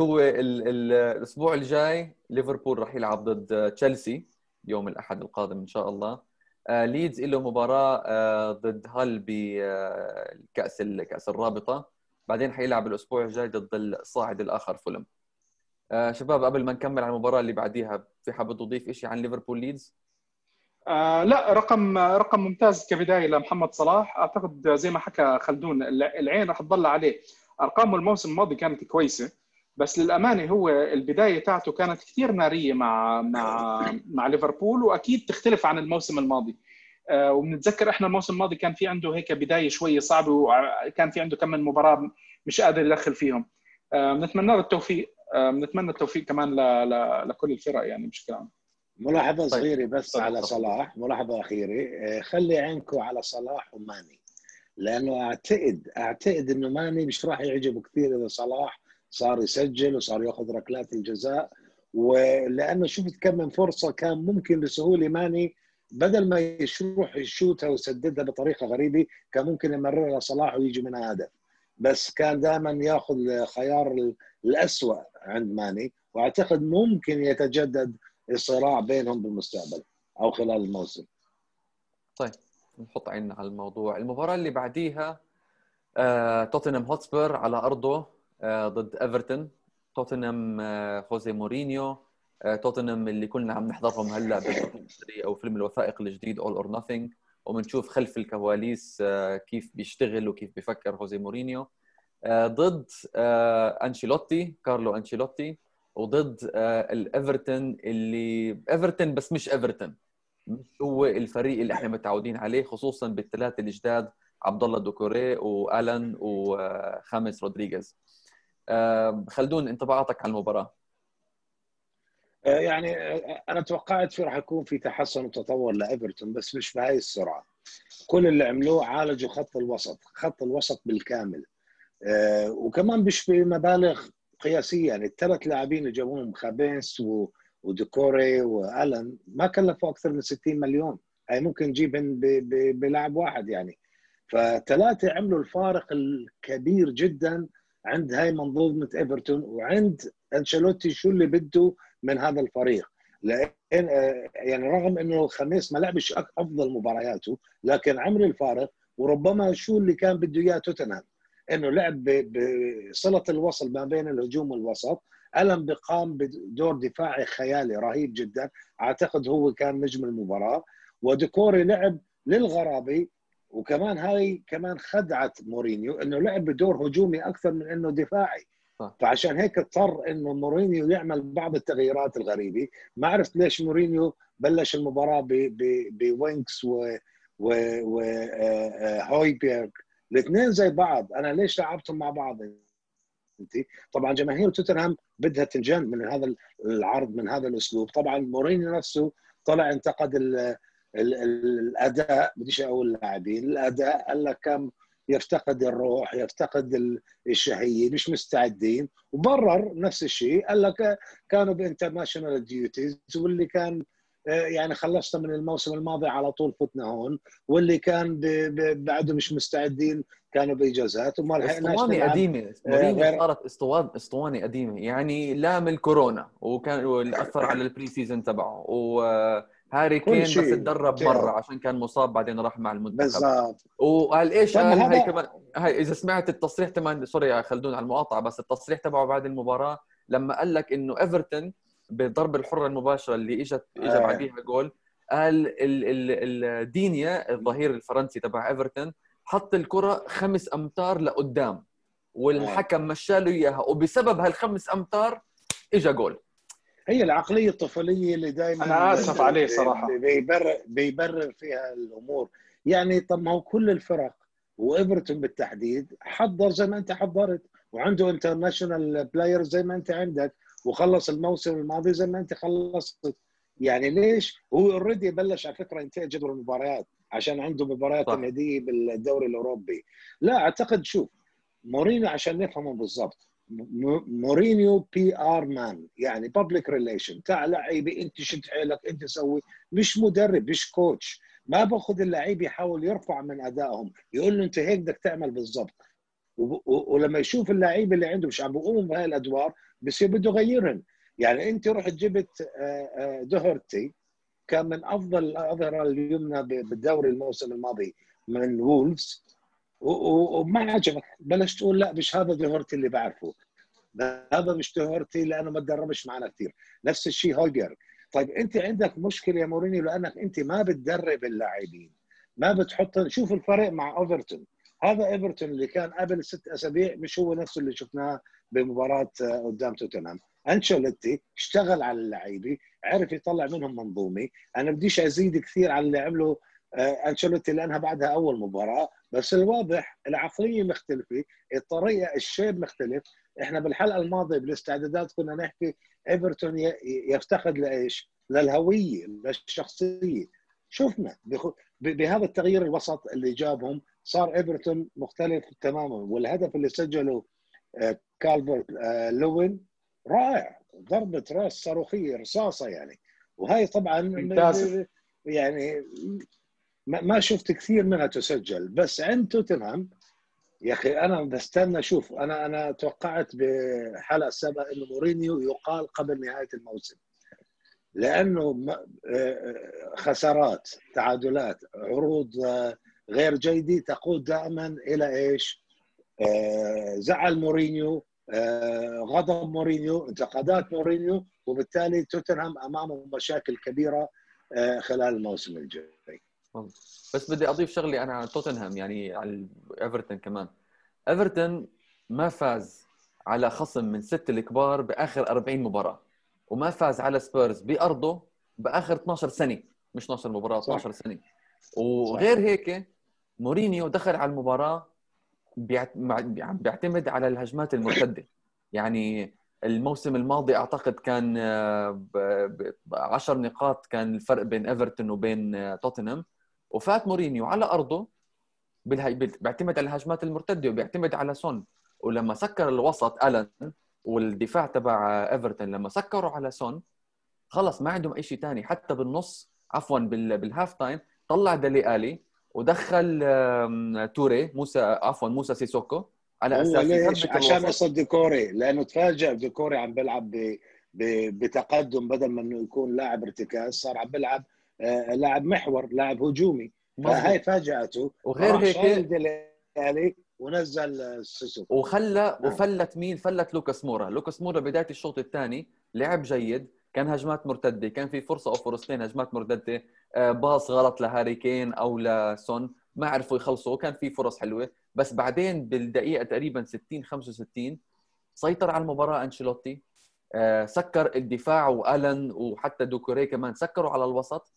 هو ال... ال... الأسبوع الجاي ليفربول راح يلعب ضد تشيلسي. يوم الأحد القادم إن شاء الله. آه ليدز له مباراة آه ضد هال بكاس آه كأس الرابطة. بعدين حيلعب الأسبوع الجاي ضد الصاعد الآخر فولم. شباب قبل ما نكمل على المباراة اللي بعديها في حابب تضيف شيء عن ليفربول ليدز؟ آه لا رقم رقم ممتاز كبداية لمحمد صلاح. أعتقد زي ما حكى خلدون العين راح تضل عليه. أرقامه الموسم الماضي كانت كويسة. بس للأمانة هو البداية تاعته كانت كثير نارية مع مع مع ليفربول وأكيد تختلف عن الموسم الماضي. آه وبنتذكر إحنا الموسم الماضي كان في عنده هيك بداية شوية صعبة وكان في عنده كم من مباراة مش قادر يدخل فيهم. آه بنتمنى له التوفيق. بنتمنى التوفيق كمان ل... ل... لكل الفرق يعني بشكل عام ملاحظة طيب. صغيرة بس طيب. على صلاح. ملاحظة أخيرة. آه، خلي عينكم على صلاح وماني لأنه اعتقد أعتقد إنه ماني مش راح يعجبه كثير إذا صلاح صار يسجل وصار ياخذ ركلات الجزاء. ولأنه شفت كم من فرصة كان ممكن بسهولة ماني بدل ما يروح يشوتها ويسددها بطريقة غريبة كان ممكن يمررها صلاح ويجي منها هدف. بس كان دائما ياخذ خيار الاسوء عند ماني وأعتقد ممكن يتجدد الصراع بينهم بالمستقبل أو خلال الموسم. طيب نحط عيننا على الموضوع. المباراة اللي بعديها آه، توتنهام هوتسبير على أرضه. ضد إيفرتون. توتنهام آه، خوزي مورينيو. آه، توتنهام اللي كلنا عم نحضرهم هلأ أو فيلم الوثائق الجديد All or Nothing وبنشوف خلف الكواليس كيف بيشتغل وكيف بيفكر خوزي مورينيو. ضد أنشيلوتي كارلو أنشيلوتي. وضد الإيفرتون اللي إيفرتون بس مش إيفرتون. مش هو الفريق اللي إحنا متعودين عليه خصوصا بالثلاثة الجداد عبد الله دوكوري وآلان وخامس رودريغيز. خلدون انطباعاتك عن المباراة. آه، يعني آه، أنا توقعت في راح يكون في تحسن وتطور لإيفرتون بس مش بهاي السرعة. كل اللي عملوه عالجوا خط الوسط خط الوسط بالكامل. آه، وكمان مش بمبالغ قياسية يعني الثلاث لاعبين اللي جابوهم خابينس وديكوري وآلن ما كلفوا أكثر من 60 مليون. هاي ممكن تجيبهم بلاعب واحد يعني. فثلاثة عملوا الفارق الكبير جدا عند هاي منظومه إيفرتون وعند أنشيلوتي شو اللي بده من هذا الفريق. لأن آه، يعني رغم إنه خميس ما لعبش أفضل مبارياته لكن عمل الفارق وربما شو اللي كان بده إياه توتنهام. إنه لعب بصله الوصل ما بين الهجوم والوسط ألم بقام بدور دفاعي خيالي رهيب جدا. أعتقد هو كان نجم المباراة. وديكوري لعب للغرابي. وكمان هاي كمان خدعت مورينيو إنه لعب بدور هجومي أكثر من إنه دفاعي. فعشان هيك اضطر إنه مورينيو يعمل بعض التغييرات الغريبة. ما عرفت ليش مورينيو بلش المباراة بوينكس و وهويبيرغ الاثنين زي بعض. أنا ليش لعبتهم مع بعض؟ أنت؟ طبعا جماهير توتنهام بدها تنجن من هذا العرض من هذا الأسلوب. طبعا مورينيو نفسه طلع انتقد الأداء بديش أقول اللاعبين الأداء قال لك كم يفتقد الروح يفتقد الشهية مش مستعدين وبرر نفس الشيء قال لك كانوا ب international duties واللي كان يعني خلصنا من الموسم الماضي على طول فتنا هون واللي كان بعده مش مستعدين كانوا بإجازات وما لحقناش اسطوانة قديمة مورينيو. صارت اسطوانه اسطوانة قديمة يعني لوم الكورونا وكان أثر على ال pre-season تبعه وهاري كين بس تدرب مرة عشان كان مصاب بعدين راح مع المنتخب. بالضبط. وقال إيش قال؟ هاي كمان هاي إذا سمعت التصريح كمان sorry يا خلدون على المقاطعة بس التصريح تبعه بعد المباراة لما قال لك إنه إيفرتون بالضربه الحرة المباشرة اللي اجت اجى آه. بعديها جول قال الدينيي الظهير الفرنسي تبع إيفرتون حط الكرة خمس أمتار لقدام والحكم آه. مشاله إياها وبسبب هالخمس أمتار اجى جول. هي العقلية الطفولية اللي دائما أنا آسف عليه صراحة. بيبرر بيبرر فيها الأمور. يعني طب ما هو كل الفرق وإيفرتون بالتحديد حضر زي ما أنت حضرت وعنده international player زي ما أنت عندك وخلص الموسم الماضي زي ما أنت خلصت. يعني ليش؟ هو already بلش على فكرة ينتهي جدول المباريات عشان عنده مباريات نهائيه بالدوري الأوروبي. لا أعتقد شوف مورينيو عشان نفهمه بالضبط. مورينيو PR man يعني public relation تعال لعيبه انت شد حيلك انت سوي. مش مدرب مش coach ما باخذ اللعيبه يحاول يرفع من أدائهم. يقول له انت هيك بدك تعمل بالضبط. ولما يشوف اللعيبه اللي عنده مش عم بيقوموا بهاي الأدوار بصير بده يغيرهم يعني انت رحت جبت آه، آه، دوهرتي كان من أفضل الاظهره اليمنى بالدوري الموسم الماضي. من وولفز. وما عجبك. بلشت تقول لا مش هذا دوهرتي اللي بعرفه. هذا مش دوهرتي لأنه ما تدربش معنا كثير نفس الشيء هويبيرغ طيب أنت عندك مشكلة يا مورينيو لأنك أنت ما بتدرب اللاعبين. ما بتحط شوف الفرق مع إيفرتون هذا إيفرتون اللي كان قبل ست أسابيع مش هو نفسه اللي شفناه بمباراة قدام توتنهام. أنشيلوتي اشتغل على اللعيبة عرف يطلع منهم منظومة. أنا بديش أزيد كثير على اللي عمله أنشيلوتي لأنها بعدها أول مباراة بس الواضح العقلية مختلفة الطريقة الشيب مختلف إحنا بالحلقة الماضية بالاستعدادات كنا نحكي إيفرتون يفتقد لإيش؟ للهوية للشخصية شفنا بهذا التغيير الوسط اللي جابهم صار إيفرتون مختلف تماما والهدف اللي سجله آه، كالفرت آه، لوين رائع ضربة راس صاروخية رصاصة يعني وهي طبعا ممتاز. يعني ما شفت كثير منها تسجل بس عند توتنهام يا أخي أنا بستنى أشوف أنا أنا توقعت بحلقة سابقه إنه مورينيو يقال قبل نهاية الموسم لأنه آه، خسارات تعادلات عروض غير جيدة تقود دائما إلى إيش؟ آه، زعل مورينيو آه، غضب مورينيو انتقادات مورينيو وبالتالي توتنهام أمامه مشاكل كبيرة آه، خلال الموسم الجاي بس بدي أضيف شغله أنا عن توتنهام يعني على ايفرتون كمان. إيفرتون ما فاز على خصم من ست الكبار بآخر 40 مباراة وما فاز على سبيرز بأرضه بآخر 12 سنة مش 12 مباراة 12 صح. سنة. وغير هيك مورينيو دخل على المباراة بيعتمد على الهجمات المرتدة. يعني الموسم الماضي أعتقد كان ب 10 نقاط كان الفرق بين إيفرتون وبين آه، توتنهام. وفات مورينيو على أرضه بيعتمد على الهجمات المرتدة وبيعتمد على سون. ولما سكر الوسط ألن والدفاع تبع إيفرتون لما سكروا على سون خلص ما عندهم أي شيء ثاني حتى بالنص عفوا بال half time طلع دلي آلي ودخل توري موسى عفوا موسى سيسوكو على أساس عشان قصه دوكوري لأنه تفاجئ دوكوري عم بيلعب ب... ب... بتقدم بدل ما إنه يكون لاعب ارتكاز صار عم بيلعب لاعب محور لاعب هجومي. فهي فاجأته وغير هيك ونزل سيسوكو وخلى نعم. وفلت مين؟ فلت لوكاس مورا. لوكاس مورا بداية الشوط الثاني لعب جيد كان هجمات مرتدة كان في فرصة أو فرصتين هجمات مرتدة. آه، باص غلط لهاري كين أو لسون ما عرفوا يخلصوا كان في فرص حلوة. بس بعدين بالدقيقة تقريبا 60 65 سيطر على المباراة أنشيلوتي. آه، سكر الدفاع وآلن وحتى دوكوري كمان سكروا على الوسط.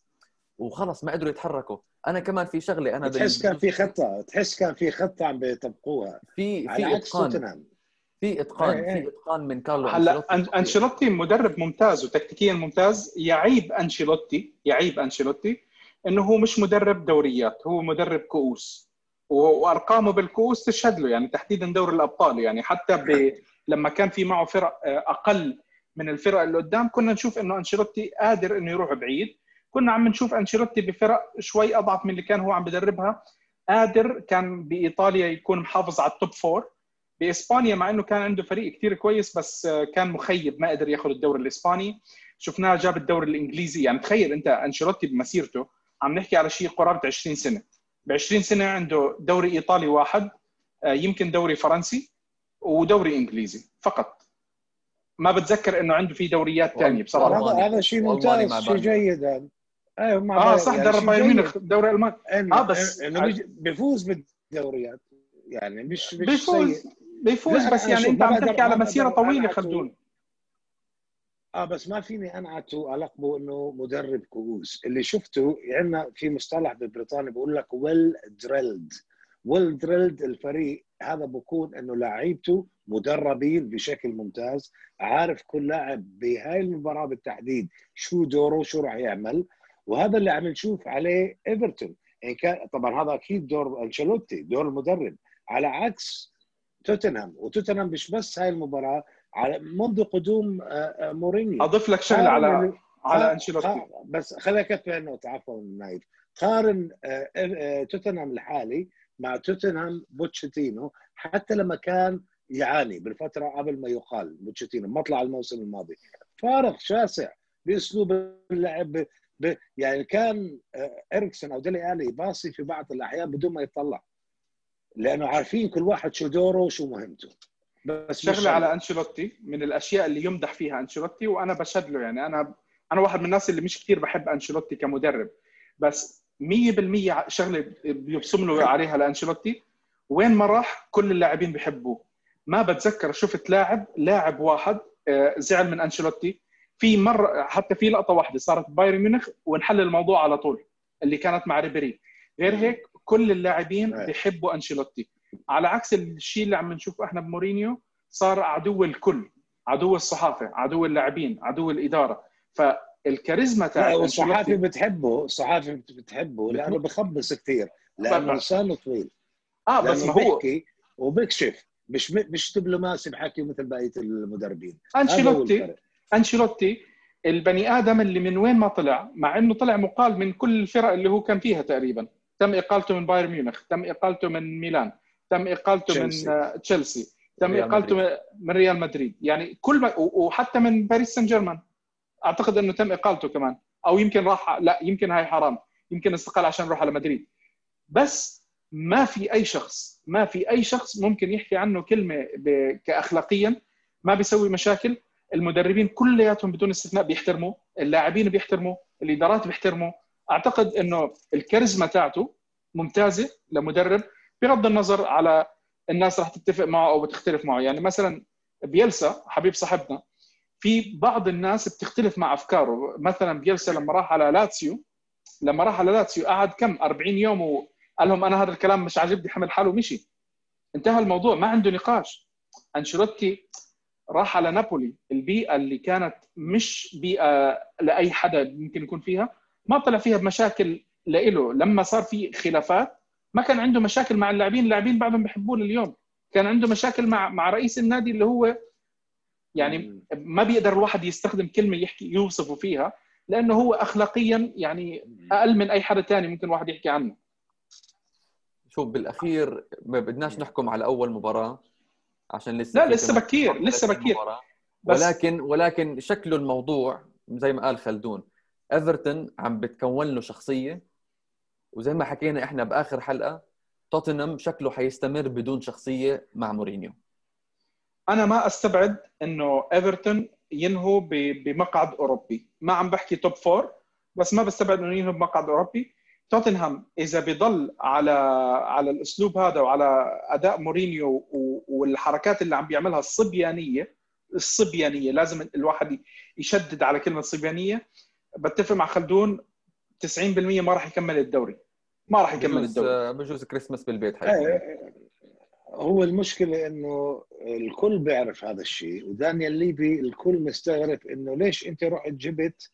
وخلص ما قدروا يتحركوا. أنا كمان في شغلة أنا تحس كان في خطة تحس كان في خطة عم بيطبقوها. في في إتقان. في إتقان إيه، إيه. في إتقان من كارلو هلا أنشيلوتي. مدرب ممتاز وتكتيكيا ممتاز. يعيب أنشيلوتي يعيب أنشيلوتي إنه هو مش مدرب دوريات هو مدرب كؤوس. وأرقامه بالكؤوس تشهد له يعني تحديدا دوري الأبطال. يعني حتى ب... لما كان في معه فرق آه، أقل من الفرق اللي قدام كنا نشوف إنه أنشيلوتي قادر إنه يروح بعيد. كنا عم نشوف أنشيلوتي بفرق شوي أضعف من اللي كان هو عم بدربها. قادر كان بإيطاليا يكون محافظ على ال top four بإسبانيا مع إنه كان عنده فريق كثير كويس بس كان مخيب ما قدر ياخذ الدوري الإسباني. شفناه جاب الدوري الإنجليزي. يعني تخيل أنت أنشيلوتي بمسيرته عم نحكي على شيء قرابة 20 سنة. ب 20 سنة عنده دوري إيطالي واحد آه، يمكن دوري فرنسي ودوري إنجليزي فقط. ما بتذكر إنه عنده في دوريات ثانية بصراحة. هذا هذا شيء ممتاز شيء جيد هذا أيوه آه صح يعني درب بايرن ميونخ دوري الماني آه بس إنه بيفوز بالدوريات. يعني مش مش بيفوز بيفوز بس يعني أنت عم تحكي على مسيرة طويلة خلدون. آه بس ما فيني أنعته ألقبه إنه مدرب كؤوس. اللي شفته عندنا في مصطلح ببريطانيا بقول لك well drilled well drilled الفريق هذا بكون إنه لعيبته مدربين بشكل ممتاز عارف كل لاعب بهاي المباراة بالتحديد شو دوره شو راح يعمل. وهذا اللي عم نشوف عليه إيفرتون. يعني كان طبعا هذا أكيد دور أنشيلوتي دور المدرب. على عكس توتنهام وتوتنهام مش بس هاي المباراة على منذ قدوم آه، آه، مورينيو. أضيف لك شغلة على على أنشيلوتي. بس خليني اكفي النقطه عفوا نايف. قارن آه، توتنهام الحالي مع توتنهام بوتشيتينو حتى لما كان يعاني بالفترة قبل ما يقال بوتشيتينو مطلع الموسم الماضي. فارق شاسع بأسلوب اللعب. يعني كان إريكسون أو ديلي ألي باصي في بعض الأحيان بدون ما يطلع لأنه عارفين كل واحد شو دوره وشو مهمته. بس شغلة على أنشيلوتي من الأشياء اللي يمدح فيها أنشيلوتي وأنا بشهد له يعني أنا أنا واحد من الناس اللي مش كثير بحب أنشيلوتي كمدرب. بس 100% شغلة بيبصم له عليها لأنشيلوتي. وين ما راح كل اللاعبين بيحبوه. ما بتذكر شفت لاعب لاعب واحد آه، زعل من أنشيلوتي. في مرة حتى في لقطة واحدة صارت بايرن ميونخ وانحل الموضوع على طول اللي كانت مع ريبيري. غير هيك كل اللاعبين بيحبوا أنشيلوتي. على عكس الشيء اللي عم نشوفه إحنا بمورينيو صار عدو الكل عدو الصحافة عدو اللاعبين عدو الإدارة. فالكاريزما تاع الصحافه بتحبه الصحافة بتحبه لأنه بخبص كثير لأنه لسانه طويل. آه بس ما هو بيحكي وبكشف مش مش دبلوماسي بحكي مثل بقية المدربين. أنشيلوتي أنشيلوتي البني آدم اللي من وين ما طلع مع إنه طلع مقال من كل الفرق اللي هو كان فيها تقريبا. تم إقالته من بايرن ميونخ تم إقالته من ميلان تم إقالته من تشيلسي. تم إقالته من ريال مدريد. يعني كل ما وحتى من باريس سان جيرمان أعتقد إنه تم إقالته كمان. أو يمكن راح لا يمكن هاي حرام. يمكن استقال عشان يروح على مدريد. بس ما في أي شخص ما في أي شخص ممكن يحكي عنه كلمة كاخلاقيا ما بيسوي مشاكل. المدربين كلياتهم بدون استثناء بيحترموا اللاعبين بيحترموا الإدارات بيحترموا أعتقد إنه الكاريزما تاعته ممتازة لمدرب بغض النظر على الناس راح تتفق معه أو بتختلف معه. يعني مثلا بيلسا حبيب صاحبنا في بعض الناس بتختلف مع أفكاره. مثلا بيلسا لما راح على لاتسيو لما راح على لاتسيو قعد كم؟ 40 يوم وقال لهم أنا هذا الكلام مش عاجبني حمل حاله ومشي. انتهى الموضوع ما عنده نقاش. أنشيلوتي راح على نابولي. البيئة اللي كانت مش بيئة لأي حدا ممكن يكون فيها ما طلع فيها بمشاكل لإله. لما صار في خلافات ما كان عنده مشاكل مع اللاعبين. اللاعبين بعضهم بيحبوه لليوم. كان عنده مشاكل مع مع رئيس النادي اللي هو يعني ما بيقدر الواحد يستخدم كلمة يحكي يوصفه فيها لأنه هو اخلاقيا يعني أقل من أي حدا ثاني ممكن واحد يحكي عنه. شوف بالأخير ما بدناش نحكم على أول مباراة. عشان لسه لا لسه بكير لسه بكير. ولكن ولكن شكله الموضوع زي ما قال خلدون إيفرتون عم بتكون له شخصية وزي ما حكينا إحنا بآخر حلقة توتنهام شكله حيستمر بدون شخصية مع مورينيو. أنا ما أستبعد إنه إيفرتون ينهوا بمقعد أوروبي. ما عم بحكي top four بس ما بستبعد إنه ينهوا بمقعد أوروبي. توتنهام إذا بيضل على على الأسلوب هذا وعلى أداء مورينيو والحركات اللي عم بيعملها الصبيانية الصبيانية لازم الواحد يشدد على كلمة صبيانية. بتفق مع خلدون 90% ما راح يكمل الدوري. ما راح يكمل بجوز الدوري. بجوز كريسماس بالبيت حيكون. إيه، هو المشكلة إنه الكل بيعرف هذا الشيء ودانيال ليفي الكل مستغرب إنه ليش أنت رحت جبت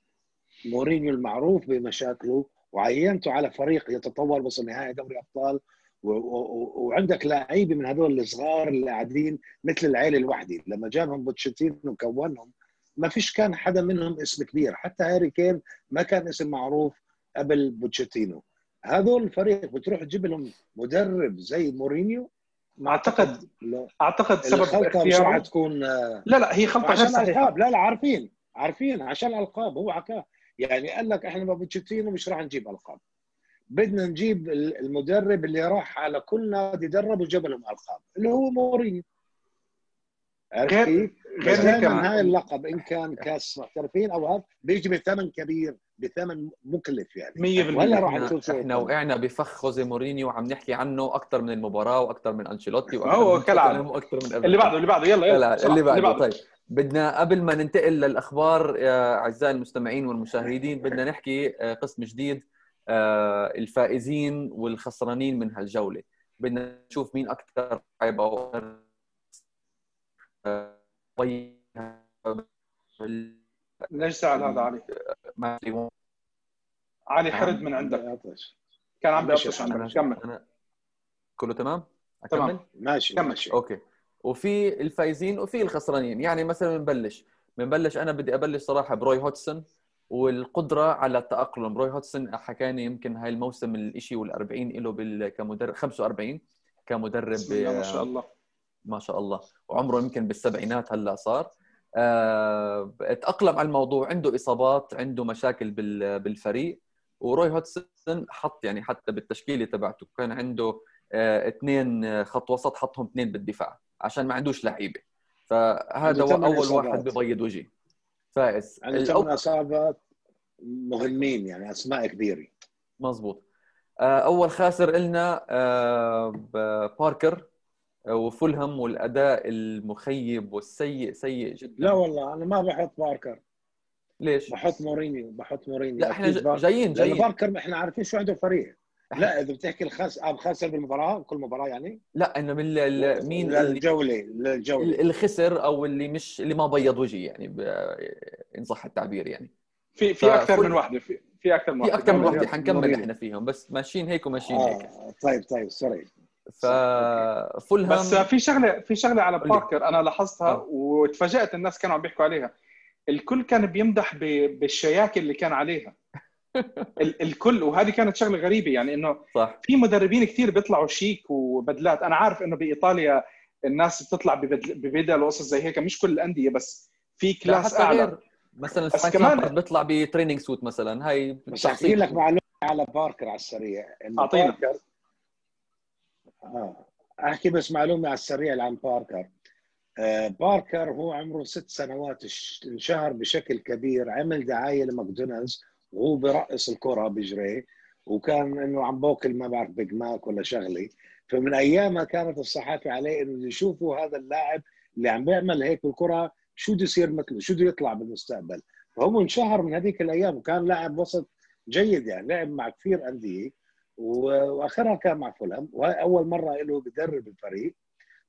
مورينيو المعروف بمشاكله وعينته على فريق يتطور وصل نهائي دوري أبطال وعندك لعيبة من هذول الصغار اللي قاعدين مثل العيله الوحده لما جابهم بوتشيتينو وكونهم ما فيش كان حدا منهم اسم كبير. حتى هاري كين ما كان اسم معروف قبل بوتشيتينو. هذول الفريق بتروح تجيب لهم مدرب زي مورينيو؟ ما اعتقد لا. أعتقد سبب الخلطة مش راح اختياره تكون لا لا هي خلطة عشان الالقاب لا لا عارفين. عارفين عشان الالقاب هو حكاه يعني قال لك إحنا ما بوتشيتينو مش راح نجيب ألقاب. بدنا نجيب المدرب اللي راح على كل نادي درب وجاب لهم ألقاب اللي هو مورينيو. عرفت غير-؟ غير بس هيك هاي اللقب إن كان كاس محترفين أو هذا بيجي بثمن كبير بثمن مكلف يعني. 100% ولا راح إحنا, نشوف إحنا وقعنا بفخ خوزي مورينيو وعم نحكي عنه أكثر من المباراة وأكثر من أنشيلوتي وأكثر هو وأكثر من اللي. بعده اللي بعده يلا يلا. اللي بعده. طيب. بدنا قبل ما ننتقل للأخبار يا أعزائي المستمعين والمشاهدين بدنا نحكي آه، قسم جديد آه، الفائزين والخسرانين من هالجولة بدنا نشوف مين أكثر لعيبه أو ليش سأل هذا علي؟ ما علي حرد من عندك. كان عم. بيعطش عندك كمل كله تمام؟ تمام. ماشي كمل. ماشي okay وفي الفايزين وفي الخسرانين. يعني مثلا بنبلش. بنبلش أنا بدي أبلش صراحة بروي هودجسون والقدرة على التأقلم. روي هودجسون حكاني يمكن هاي الموسم الإشي وال40 له. كمدرب 45 كمدرب بسم الله ما شاء الله. ما شاء الله. وعمره يمكن بالسبعينات هلأ صار. آه، تأقلم على الموضوع. عنده إصابات عنده مشاكل بال- بالفريق. وروي هوتسون حط يعني حتى بالتشكيلة تبعته. كان عنده آه، اثنين خط وسط حطهم اثنين بالدفاع. عشان ما عندوش لعيبة. فهذا هو أول إصابات. واحد ببيض وجهي فائز. عنده الأو- ثمان إصابات؟ مهمين يعني أسماء كبيرة. مزبوط آه، أول خاسر لنا باركر آه، وفولهام والأداء المخيب والسيء سيء جدا. لا والله أنا ما بحط باركر. ليش؟ بحط مورينيو بحط مورينيو. لا إحنا جايين جايين. باركر إحنا عارفين شو عنده فريق. لا إذا بتحكي الخاس اب خاسر بالمباراه كل مباراة يعني لا إنه من ال- ال- مين اللي للجوله للجوله ال- اللي خسر أو اللي مش اللي ما بيض وجهي يعني ب- إن صح التعبير يعني في في أكثر من واحدة في في أكثر من في واحدة أكثر من. وحده حنكمل. إحنا فيهم بس ماشيين هيك وماشيين هيك آه طيب طيب سوري ففولهام بس في شغله في شغلة على. باركر أنا لاحظتها آه. وتفاجأت الناس كانوا عم بيحكوا عليها الكل كان بيمدح ب- بالشياكة اللي كان عليها ال- الكل وهذه كانت شغلة غريبة يعني إنه صح. في مدربين كثير بيطلعوا شيك وبدلات. أنا عارف إنه بإيطاليا الناس بتطلع ببدل ببدل وقصص زي هيك مش كل الأندية بس في لا class أعلى. غير مثلا بس كمان- بيطلع ب training suit مثلا. هاي بس احكي لك معلومة على باركر على السريع. إنه أعطينا. باركر آه. أحكي بس معلومة على السريع عن باركر. آه باركر هو عمره ست سنوات انشهر بشكل كبير عمل دعاية لماكدونالدز وهو برقص الكرة بجري وكان إنه عم باكل ما بعرف بيج ماك ولا شغلة. فمن أيامها كانت الصحافة عليه إنه يشوفوا هذا اللاعب اللي عم بيعمل هيك بالكرة شو بده يصير مثله شو بده يطلع بالمستقبل. فهو انشهر من هذيك الأيام وكان لاعب وسط جيد يعني لعب مع كثير أندية وأخرها كان مع فولهام. وهي اول مره له بدرب الفريق.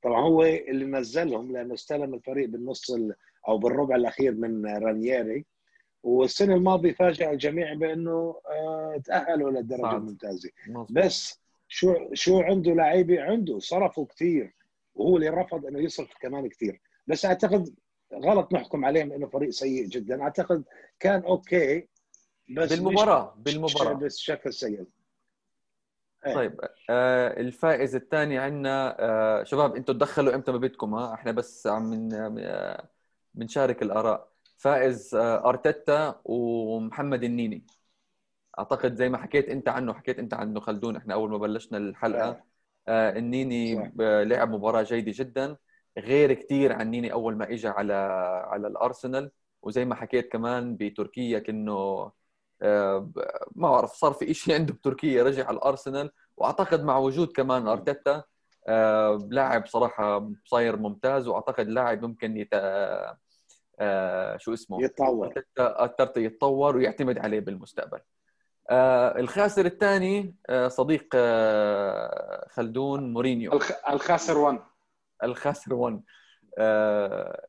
طبعا هو اللي نزلهم لأنه استلم الفريق بالنص ال- أو بالربع الأخير من رانييري. والسنة الماضية فاجأ الجميع بأنه آه، تأهلوا للدرجة. الممتازة. بس شو شو عنده لعيبة؟ عنده صرفوا كثير وهو اللي رفض إنه يصرف كمان كثير. بس أعتقد غلط نحكم عليهم إنه فريق سيء جدا. أعتقد كان أوكي بس بالمباراة بالمباراة. بس شكل سيء إيه. طيب آه الفائز الثاني عندنا آه شباب أنتم تدخلوا إمتى ما بدكم ها؟ إحنا بس عم من آه بنشارك الآراء. فائز آه أرتيتا ومحمد النيني. أعتقد زي ما حكيت أنت عنه حكيت أنت عنه خلدون إحنا أول ما بلشنا الحلقة آه. آه النيني لعب مباراة جيدة جدا. غير كثير عن نيني أول ما اجى على على الأرسنال. وزي ما حكيت كمان بتركيا كأنه آه، ما بعرف صار في شيء عنده بتركيا رجع على الأرسنال. وأعتقد مع وجود كمان أرتيتا آه، لاعب صراحة صاير ممتاز. وأعتقد لاعب ممكن يت... آه، شو اسمه؟ يتطور. ارتيتا يتطور ويعتمد عليه بالمستقبل. الخاسر الثاني صديق خلدون مورينيو. الخاسر 1 الخاسر 1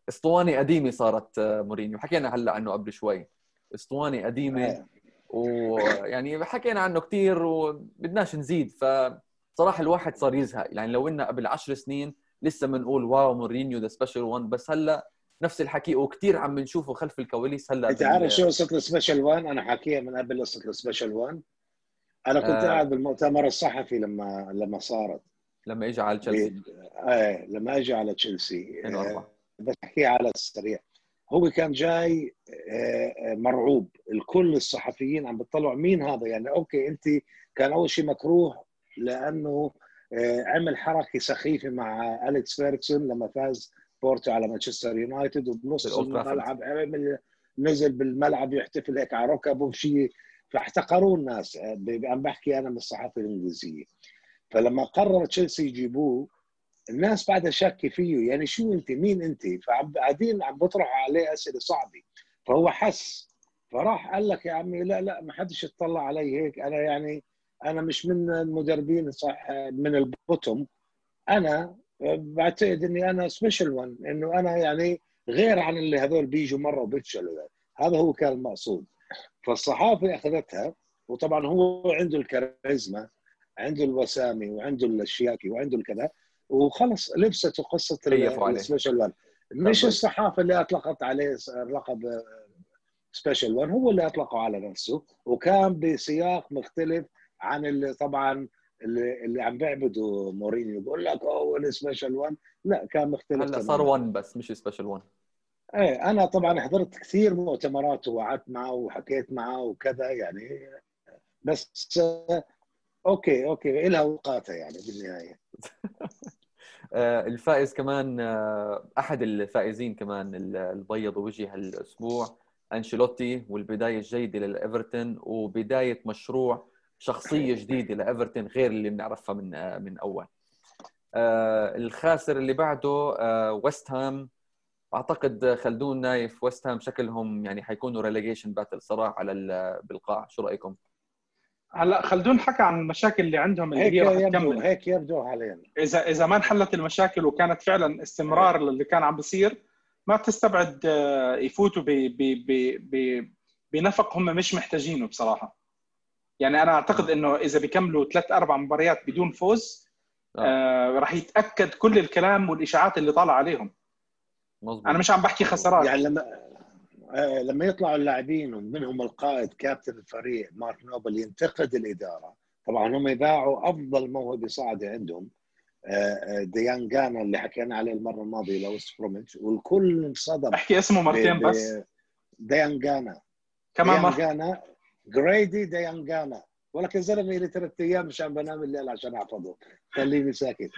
اسطوانه قديمة صارت مورينيو. حكينا هلأ عنه قبل شوي. اسطوانه قديمة ويعني حكينا عنه كثير وبدناش نزيد. فصراحة الواحد صار يزهق. يعني لو إننا قبل عشر سنين لسه بنقول واو مورينيو the special 1 بس هلأ نفس الحكي وكثير عم بنشوفه خلف الكواليس هلأ انت عارف شو قصه ال special 1 أنا حاكيها من قبل قصه ال special 1 أنا كنت آه. قاعد بالمؤتمر الصحفي لما لما صارت. لما اجى على تشيلسي إيه لما اجى على تشيلسي آه بس أحكيها على السريع. هو كان جاي آه، مرعوب. الكل الصحفيين عم بيطلعوا مين هذا؟ يعني okay أنت كان أول شيء مكروه لأنه آه، عمل حركة سخيفة مع اليكس فيركسون لما فاز بورتو على مانشستر يونايتد وبنص الملعب عمل نزل بالملعب يحتفل هيك على ركبه وشيء فاحتقروه الناس. عم بحكي أنا من الصحافة الإنجليزية. فلما قرر تشيلسي يجيبوه الناس بعدها شاكه فيه. يعني شو أنت؟ مين أنت؟ فقاعدين عم بطرحوا عليه أسئلة صعبة. فهو حس. فراح قال لك يا عمي لا لا ما حدش يطلع علي هيك. أنا يعني أنا مش من المدربين صح من ال bottom. أنا بعتقد إني أنا special one إنه أنا يعني غير عن اللي هذول بيجوا مرة وبيفشلوا هذا هو كان المقصود. فالصحافة أخذتها وطبعا هو عنده الكاريزما عنده الوسامي وعنده الشياكي وعنده الكذا. وخلص لبست قصة ال special 1 مش الصحافة اللي أطلقت عليه لقب special 1 هو اللي أطلقه على نفسه. وكان بسياق مختلف عن اللي طبعا اللي, اللي عم بيعبدوا مورينيو بقول لك هو ال special 1 لا كان مختلف هلا صار 1 بس مش special 1 إيه أنا طبعا حضرت كثير مؤتمرات وقعدت معه وحكيت معه وكذا يعني. بس okay okay لها اوقاتها يعني بالنهاية. آه، الفائز كمان آه، أحد الفائزين كمان البيض وجه هالاسبوع أنشيلوتي والبداية الجيدة للإيفرتون وبداية مشروع شخصية جديدة لإيفرتون غير اللي بنعرفها من آه، من أول. الخاسر اللي بعده ويست هام أعتقد خلدون نايف ويست هام شكلهم يعني حيكونوا relegation battle صراحة على بالقاع. شو رأيكم؟ هلا خلدون حكى عن المشاكل اللي عندهم اللي هيك هي يبدو هيك يبدو حاليا. إذا إذا ما انحلت المشاكل وكانت فعلا استمرار اللي كان عم بيصير ما تستبعد آه، يفوتوا بنفق هم مش محتاجينه بصراحة. يعني أنا أعتقد إنه إذا بيكملوا ثلاث أربع مباريات بدون فوز آه. آه راح يتأكد كل الكلام والإشاعات اللي طالع عليهم. مزبوط. أنا مش عم بحكي خسارات. يعني لما آه، لما يطلعوا اللاعبين ومنهم القائد كابتن الفريق مارك نوبل ينتقد الإدارة. طبعا هم يباعوا أفضل موهبة صاعدة عندهم. آه، آه، ديان جانا اللي حكينا عليه المرة الماضية لوست بروميتش والكل انصدم. أحكي اسمه مرتين بس. ديان جانا كمان ديان جانا جريدي ديان جانا ولكن زلمة لي ثلاث أيام مشان بنام الليل عشان أحفظه. خليني ساكت.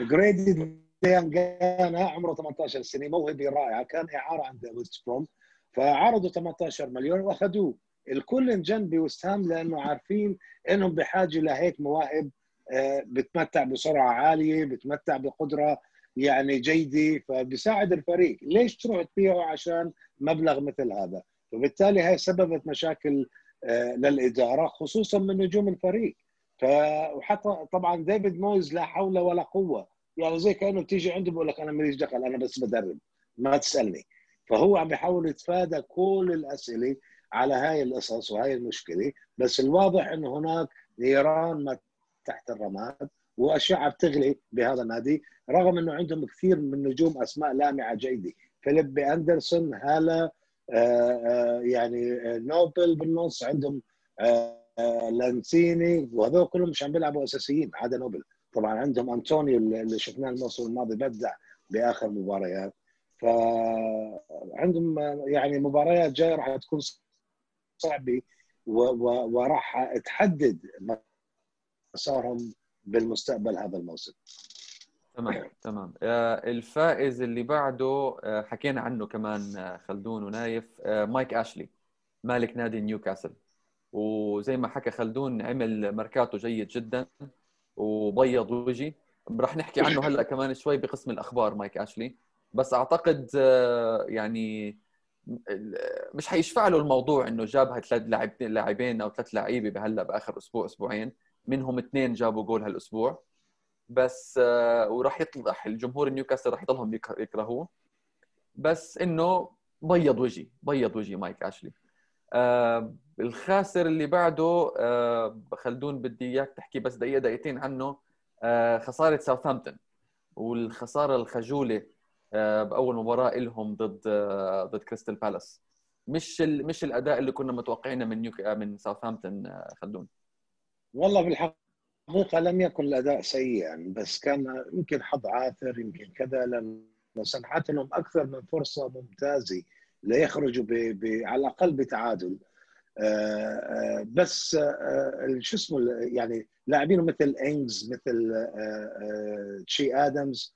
جريدي ديان جانا عمره 18 سنة موهبة رائعة. كان إعارة عند ويست بروم فعرضوا 18 مليون وأخذوه. الكل انجن بويستهام لأنه عارفين إنهم بحاجة لهيك مواهب آه، بتمتع بسرعة عالية بتمتع بقدرة يعني جيدة فبيساعد الفريق. ليش تروح تبيعه عشان مبلغ مثل هذا؟ فبالتالي هي سببت مشاكل للإدارة خصوصا من نجوم الفريق. وحتى طبعا ديفيد مويز لا حول ولا قوة. يعني زي كأنه بتيجي عنده بقول لك أنا ماليش دخل أنا بس بدرب ما تسألني. فهو عم بيحاول يتفادى كل الأسئلة على هاي القصص وهاي المشكلة. بس الواضح إنه هناك نيران ما تحت الرماد واشعه بتغلي بهذا النادي رغم إنه عندهم كثير من نجوم أسماء لامعة جيدة. فيليب أندرسون هالا آه، آه، يعني آه، نوبل بالنص عندهم لانسيني وهذول كلهم مش عم بيلعبوا أساسيين عدا نوبل. طبعا عندهم أنطونيو اللي شفناه الموسم الماضي بدع بآخر مباريات. فعندهم يعني مباريات جاية راح تكون صعبة وراح تحدد مسارهم بالمستقبل هذا الموسم. تمام تمام. آه، الفائز اللي بعده آه، حكينا عنه كمان آه، خلدون ونايف. مايك أشلي مالك نادي نيوكاسل. وزي ما حكى خلدون عمل ماركاتو جيد جدا وبيض وجهي. راح نحكي عنه هلأ كمان شوي بقسم الأخبار مايك أشلي. بس أعتقد يعني مش حيشفع له الموضوع إنه جاب هالثلاث لاعبين لاعبين أو ثلاث لعيبة بهلأ بآخر أسبوع أسبوعين. منهم اثنين جابوا جول هالأسبوع. بس آه، وراح يطلع الجمهور نيوكاسل راح يضلهم يكرهوه. بس إنه بيض وجهي بيض وجهي مايك أشلي. آه الخاسر اللي بعده آه خلدون بدي إياك تحكي بس دقيقة دقيقتين عنه. آه خسارة ساوثهامبتون. والخسارة الخجولة آه بأول مباراة لهم ضد آه ضد كريستال بالاس. مش مش الأداء اللي كنا متوقعينه من نيوك من ساوثهامبتون آه خلدون. والله بالحقيقة لم يكن الأداء سيئا بس كان يمكن حظ عاثر يمكن كذا لأن سنحت لهم أكثر من فرصة ممتازة ليخرجوا ب... ب... على الأقل بتعادل. آه، آه، بس آه، شو اسمه يعني لاعبين مثل إنجز مثل تشي آدمز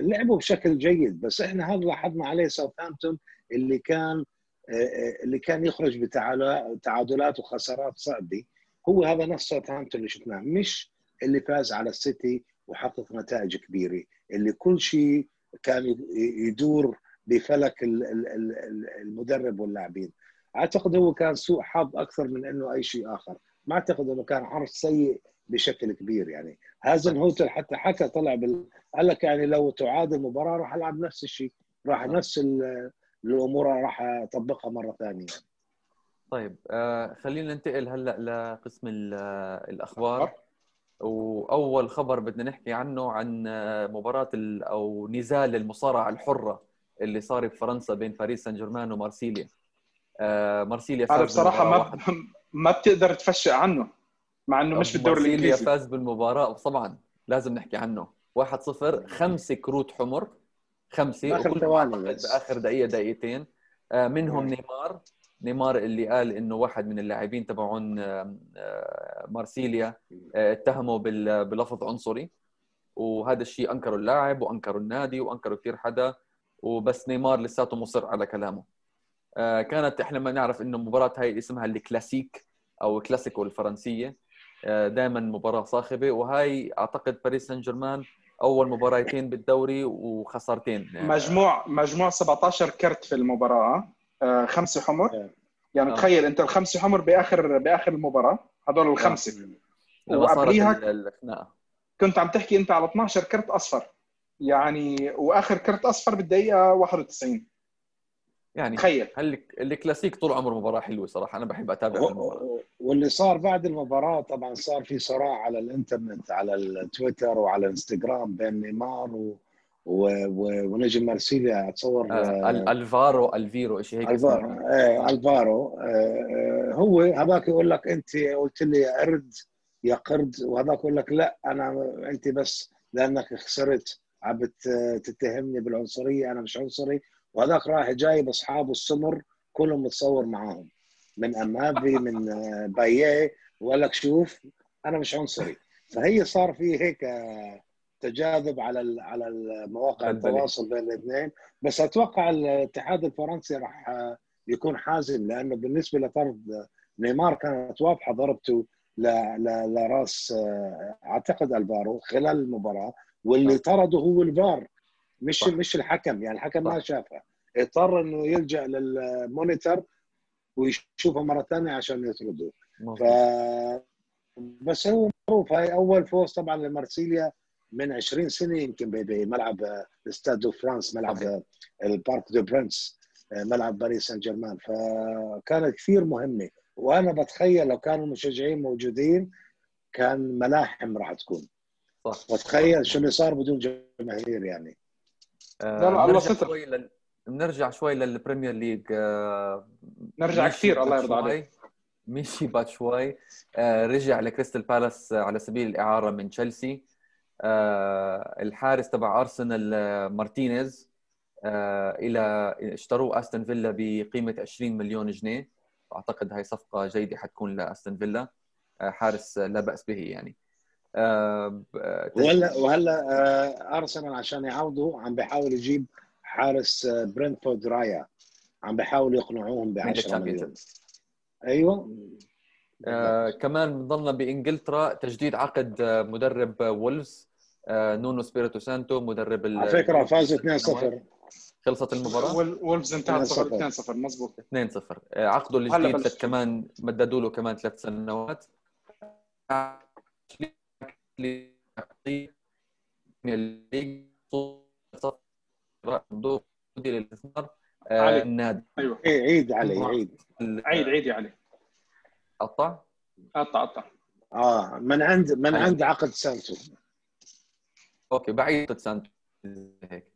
لعبوا بشكل جيد. بس إحنا هذا لاحظنا عليه ساوثهامبتون اللي كان اللي كان يخرج بتعادلات وخسارات صعبة. هو هذا نفس ساوثهامبتون اللي شفناه مش اللي فاز على السيتي وحقق نتائج كبيرة. اللي كل شيء كان يدور بفلك المدرب واللاعبين. أعتقد هو كان سوء حظ أكثر من إنه أي شيء آخر. ما أعتقد إنه كان عرض سيء بشكل كبير يعني. هازن هوتل حتى حكى طلع بال... قال لك يعني لو تعاد المباراه راح ألعب نفس الشيء راح نفس الأمور راح أطبقها مرة ثانية. طيب آه خلينا ننتقل هلأ لقسم الأخبار. وأول خبر بدنا نحكي عنه عن مباراة أو نزال المصارعة الحرة اللي صار بفرنسا بين باريس سان جيرمان ومارسيليا. آه مارسيليا فاز بصراحة ما ما بتقدر تفشق عنه مع إنه مش بالدوري الإنجليزي. مارسيليا فاز بالمباراة طبعا لازم نحكي عنه. 1-0 خمسة كروت حمر خمسة بآخر ثواني بآخر دقيقة دقيقتين. آه منهم نيمار نيمار اللي قال إنه واحد من اللاعبين تبعون آه، مارسيليا آه، اتهموا بلفظ عنصري. وهذا الشيء أنكره اللاعب وأنكره النادي وأنكره كثير حدا. وبس نيمار لساته مصر على كلامه. آه، كانت إحنا ما نعرف إنه المباراه هاي اسمها الكلاسيك أو كلاسيكو الفرنسية. دائما مباراة صاخبة. وهاي أعتقد باريس سان جيرمان أول مباراتين بالدوري وخسارتين. مجموع مجموع 17 كرت في المباراة. آه، خمسة حمر. إيه. يعني آه. تخيل أنت الخمسة حمر باخر بآخر المباراة هذول الخمسة. آه. وقبليها الخناقه كنت عم تحكي أنت على 12 كرت أصفر. يعني وآخر كرت أصفر بالدقيقة 91 يعني تخيل. الكلاسيك طول عمره مباراه حلوة صراحة. أنا بحب أتابع المباراة. واللي صار بعد المباراة طبعا صار في صراع على الإنترنت على التويتر وعلى الإنستغرام بين نيمار و ونجم مارسيليا اتصور آه الفارو الفيرو شيء هيك الفارو آه الفارو. آه, آه، هو هذاك يقول لك أنت قلت لي يا قرد يا قرد وهذاك يقول لك لا أنا أنت بس لأنك خسرت عم تتهمني بالعنصرية أنا مش عنصري. وهذاك راح جايب اصحابه السمر كلهم متصور معاهم. من أمافي من آه، بايه وقال لك شوف أنا مش عنصري. فهي صار في هيك آه، تجاذب على على مواقع التواصل بين الاثنين. بس أتوقع الاتحاد الفرنسي راح يكون حازم لأنه بالنسبة لطرد نيمار كانت واضحة ضربته لرأس أعتقد الفارو خلال المباراة واللي طرده هو الفار مش صح. مش الحكم. يعني الحكم صح. ما شافها اضطر إنه يلجأ لل monitor ويشوفها مرة ثانية عشان يطرده. ف بس هو معروف. هاي أول فوز طبعا لمارسيليا من 20 سنة يمكن بملعب استاد دو فرانس ملعب البارك دو برنس ملعب باريس سان جيرمان فكانت كثير مهمة. وأنا بتخيل لو كانوا المشجعين موجودين كان ملاحم راح تكون. صح. وتخيل شو اللي صار بدون جماهير يعني. آه لا لا الله شوي لل... بنرجع شوي للبريمير ليج آه نرجع كثير الله يرضى عليك. ميشي باتشواي آه رجع لكريستال بالاس على سبيل الإعارة من تشيلسي. آه، الحارس تبع أرسنال آه، مارتينيز آه، إلى اشتروه أستون فيلا بقيمة 20 مليون جنيه. أعتقد هاي صفقة جيدة حتكون لأستون فيلا. حارس لا بأس به يعني. وهلا وهلا أرسنال عشان يعوضوا عم بيحاول يجيب حارس برينتفورد رايا. عم بيحاولوا يقنعوهم ب 10 مليون. أيوه. آه كمان ضلنا بإنجلترا. تجديد عقد مدرب وولفز. آه، نونو سبيريتو سانتو مدرب على فكرة فاز 2-0 خلصت المباراة؟ وولفز انتهت 2-0. 0 2-0 مضبوط 2-0 آه، عقده الجديد كمان مددوا له كمان ثلاث سنوات. مدير الاستثمار آه،. النادي. أيوه. إيه، عيد علي عيد. عيد عيد يا علي. قطع؟ قطع قطع. آه من عند من. عند عقد سانتو. أوكي بعيد سانتو هيك.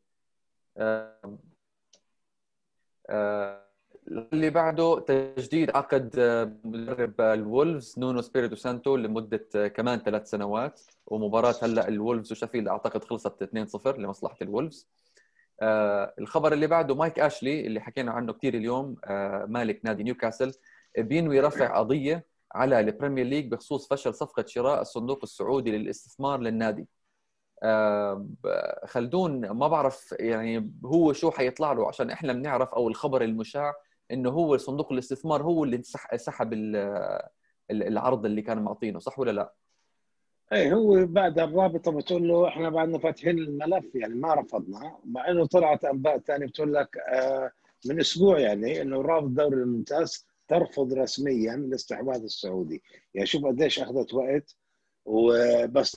اللي بعده تجديد عقد مدرب الولفز نونو سبيريتو سانتو لمدة آه، كمان ثلاث سنوات ومباراة هلأ الولفز وشفيلد أعتقد خلصت 2-0 لمصلحة الولفز. آه، الخبر اللي بعده مايك أشلي اللي حكينا عنه كثير اليوم آه، مالك نادي نيوكاسل بينوي رفع قضية على البريمير ليج بخصوص فشل صفقة شراء الصندوق السعودي للاستثمار للنادي. خلدون ما بعرف يعني هو شو حيطلع له عشان إحنا بنعرف أو الخبر المشاع إنه هو صندوق الاستثمار هو اللي سحب ال- ال- العرض اللي كان معطينه صح ولا لا؟ اي هو بعد الرابطة بتقول له إحنا بعدنا فاتحين الملف يعني ما رفضنا مع إنه طلعت أنباء ثانية بتقول لك آه، من أسبوع يعني إنه رابطه الدوري الممتاز ترفض رسميا الاستحواذ السعودي يعني شوف قديش أخذت وقت وبس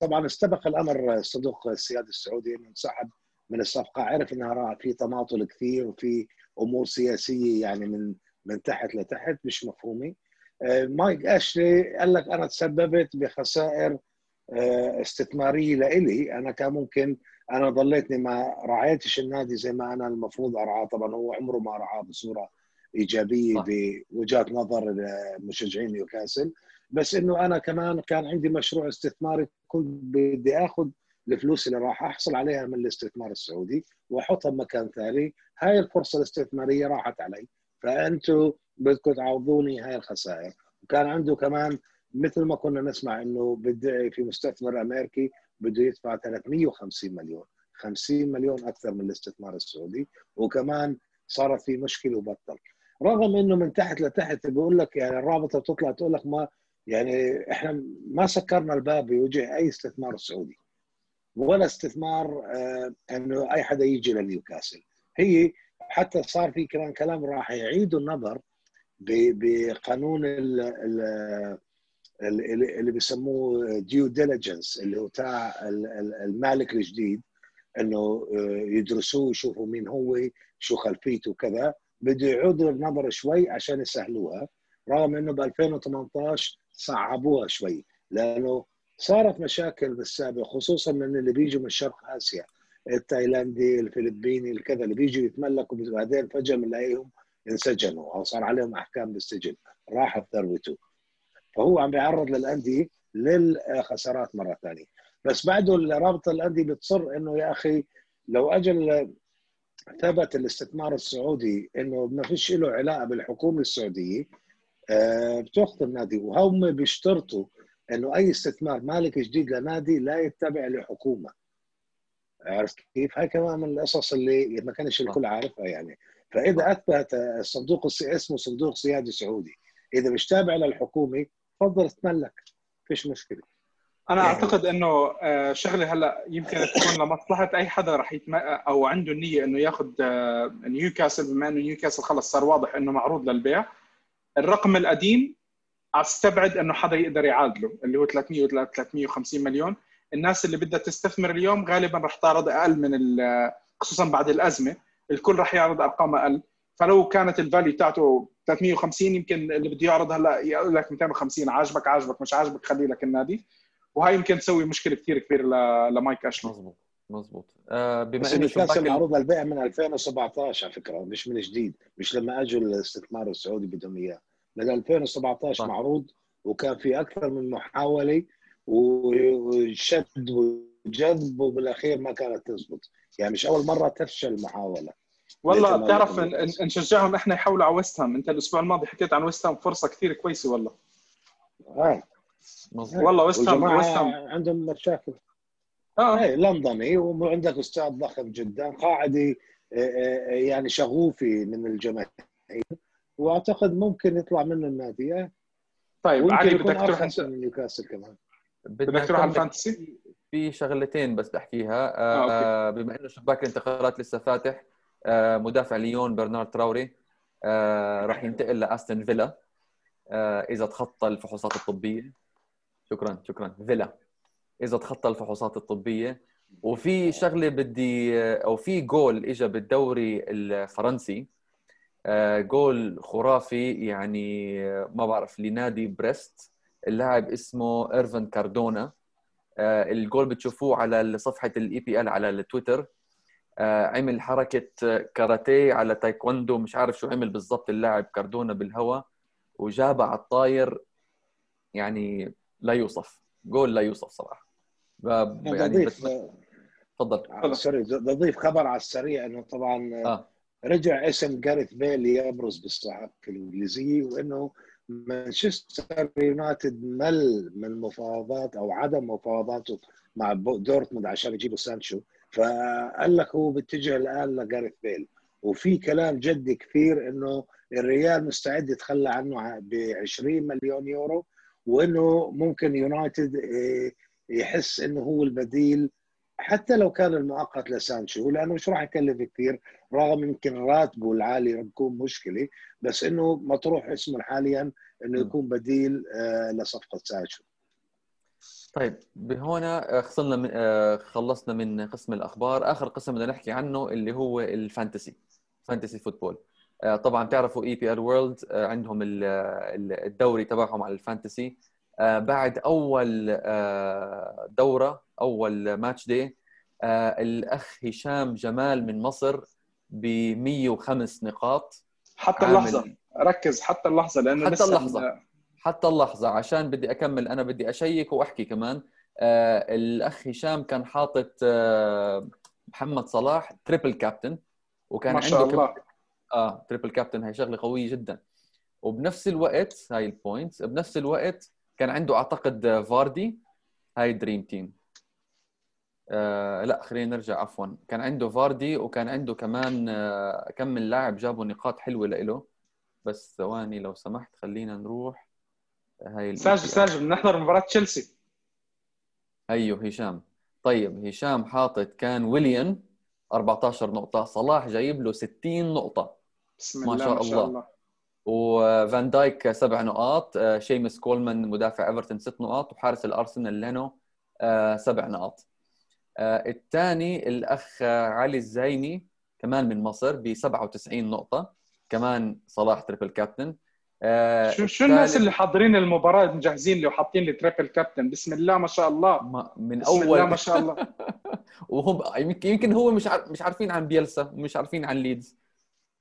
طبعا استبق الأمر الصندوق السيادي السعودي إنه انسحب من الصفقة. عرف إنها راح في تماطل كثير وفي أمور سياسية يعني من من تحت لتحت مش مفهومة. آه، مايك أشلي قال لك أنا تسببت بخسائر آه، استثمارية لإلي. أنا كان ممكن أنا ضليتني ما رعيتش النادي زي ما أنا المفروض أرعاه. طبعا هو عمره ما رعاه بصورة إيجابية. بوجهه نظر مشجعين نيوكاسل. بس إنه أنا كمان كان عندي مشروع استثماري كنت بدي آخذ الفلوس اللي راح أحصل عليها من الاستثمار السعودي وأحطها بمكان ثاني. هاي الفرصة الاستثمارية راحت علي. فانتم بدكم تعوضوني هاي الخسائر. وكان عنده كمان مثل ما كنا نسمع إنه بدعي في مستثمر أمريكي بده يدفع 350 مليون. 50 مليون أكثر من الاستثمار السعودي. وكمان صارت في مشكلة وبطل. رغم إنه من تحت لتحت بيقول لك يعني الرابطة بتطلع تقول لك ما يعني إحنا ما سكرنا الباب بوجه أي استثمار سعودي ولا استثمار آه إنه أي حدا يجي لنيوكاسل. هي حتى صار في كمان كلام راح يعيدوا النظر بقانون ال- ال- ال- اللي بيسموه due diligence اللي هو تاع ال- ال- المالك الجديد إنه آه، يدرسوه يشوفوا مين هو شو خلفيته وكذا. بده يعودوا النظر شوي عشان يسهلوها رغم إنه ب 2018 صعبوها شوي لأنه صارت مشاكل بالسابق خصوصا من اللي بيجوا من شرق آسيا التايلاندي الفلبيني الكذا اللي بيجوا يتملكوا بعدين فجأة بنلاقيهم انسجنوا أو صار عليهم أحكام بالسجن راحت ثروته فهو عم بيعرض للأندية للخسارات مرة ثانية. بس بعده رابطه الأندية بتصر إنه يا أخي لو أجل ثبت الاستثمار السعودي إنه ما فيش له علاقة بالحكومة السعودية آه، بتاخذ النادي. وهم بيشترطوا إنه أي استثمار مالك جديد لنادي لا يتبع لحكومة. عرفت كيف؟ هاي كمان من القصص اللي ما كانش الكل عارفها يعني. فإذا أثبت الصندوق السي... اسمه صندوق سيادي سعودي. إذا مش تابع للحكومة تفضل تملك فيش مشكلة. أنا يعني- أعتقد إنه آه، شغلة هلأ يمكن تكون لمصلحة أي حدا راح يتم أو عنده النية إنه ياخذ آه، نيوكاسل بما إنه نيوكاسل خلص صار واضح إنه معروض للبيع. الرقم القديم أستبعد إنه حدا يقدر يعادله اللي هو 300 ولا 350 مليون. الناس اللي بدها تستثمر اليوم غالبا راح تعرض أقل من خصوصا بعد الأزمة. الكل راح يعرض أرقام أقل. فلو كانت ال value بتاعته 350 يمكن اللي بده يعرض هلأ يقول لك 250 عاجبك عاجبك مش عاجبك خلي لك النادي وهي يمكن تسوي مشكلة كثير كبيرة لمايك أشلي. مزبوط مزبوط آه، بما بس إنه نيوكاسل شباك ال- معروض للبيع من 2017 على فكرة مش من جديد مش لما أجوا الاستثمار السعودي بدهم إياه. من 2017 صح. معروض وكان في أكثر من محاولة وشد وجذب وبالاخير ما كانت تزبط. يعني مش أول مرة تفشل المحاولة. والله بتعرف. نشجعهم إحنا يحولوا على ويست هام أنت الأسبوع الماضي حكيت عن ويست هام فرصة كثير كويسة والله. آه. مزبوط والله ويست هام ويست هام عندهم مشاكل. آه. اي لندني وعندك استاد ضخم جدا قاعدة آه، آه، يعني شغوفه من الجماهير وأعتقد ممكن يطلع منه النادي. آه. طيب علي بدك تروح انت من نيوكاسل كمان. بدك تروح على ال fantasy؟ في شغلتين بس بدي أحكيها. آه آه، بما إنه شباك الانتقالات لسه فاتح آه مدافع ليون برنارد تراوري آه راح ينتقل لأستون فيلا آه إذا تخطى الفحوصات الطبية. شكرا شكرا. فيلا. إذا تخطى الفحوصات الطبية. وفي شغلة بدي أو في جول اجى بالدوري الفرنسي. آه، جول خرافي يعني آه، ما بعرف لنادي بريست. اللاعب اسمه ايرفن كاردونا. آه، الجول بتشوفوه على صفحة الاي بي إل على التويتر. عمل حركة كاراتيه على تايكوندو مش عارف شو عمل بالضبط اللاعب كاردونا بالهواء وجابها على الطاير يعني لا يوصف. جول لا يوصف صراحة. يعني بس تفضل. sorry بضيف خبر على السريع إنه طبعا آه. رجع اسم جاريث بيل يبرز بالصحافة الإنجليزية وإنه مانشستر يونايتد مل من مفاوضات أو عدم مفاوضاته مع دورتموند عشان يجيبوا سانشو. فقال لك هو بيتجه الآن لجاريث بيل. وفي كلام جدي كثير إنه الريال مستعد يتخلى عنه ب 20 مليون يورو وإنه ممكن يونايتد آه، يحس إنه هو البديل حتى لو كان المؤقت لسانشو لأنه مش راح يكلف كثير رغم يمكن راتبه العالي يكون مشكلة بس إنه مطروح اسمه حاليا إنه يكون بديل آه، لصفقة سانشو. طيب بهنا خلصنا من آه، خلصنا من قسم الأخبار. آخر قسم بدنا نحكي عنه اللي هو ال fantasy fantasy football. آه، طبعا تعرفوا EPL World عندهم الدوري تبعهم على ال fantasy. بعد أول دورة أول match day الأخ هشام جمال من مصر ب 105 نقاط. حتى اللحظة. ركز حتى اللحظة لأنه حتى اللحظة. حتى اللحظة. عشان بدي أكمل أنا بدي أشيك وأحكي كمان. آه الأخ هشام كان حاطط آه محمد صلاح triple captain وكان ما شاء عنده الله. كب... آه triple captain هي شغلة قوية جدا. وبنفس الوقت هاي ال point بنفس الوقت كان عنده أعتقد فاردي هاي dream team. آه لا خلينا نرجع عفوا. كان عنده فاردي وكان عنده كمان آه كم من لاعب جابوا نقاط حلوة له بس ثواني لو سمحت خلينا نروح هاي ساجد ساجد بنحضر مباراة تشيلسي. أيوه هشام. طيب هشام حاطط كان ويليان 14 نقطة صلاح جايب له 60 نقطة. بسم ما الله شاء ما شاء الله. الله وفان دايك سبع نقاط آه، شيمس كولمان مدافع إيفرتون ست نقاط وحارس الأرسنال لينو آه، سبع نقاط. آه، الثاني الأخ علي الزايني كمان من مصر ب 97 نقطة كمان صلاح triple captain شو شو الناس اللي حاضرين المباراة مجهزين لي وحاطين لي triple captain بسم الله ما شاء الله. ما- من بسم الله أول. ما شاء الله. وهم يمكن هو مش عار... مش عارفين عن بيلسا ومش عارفين عن ليدز.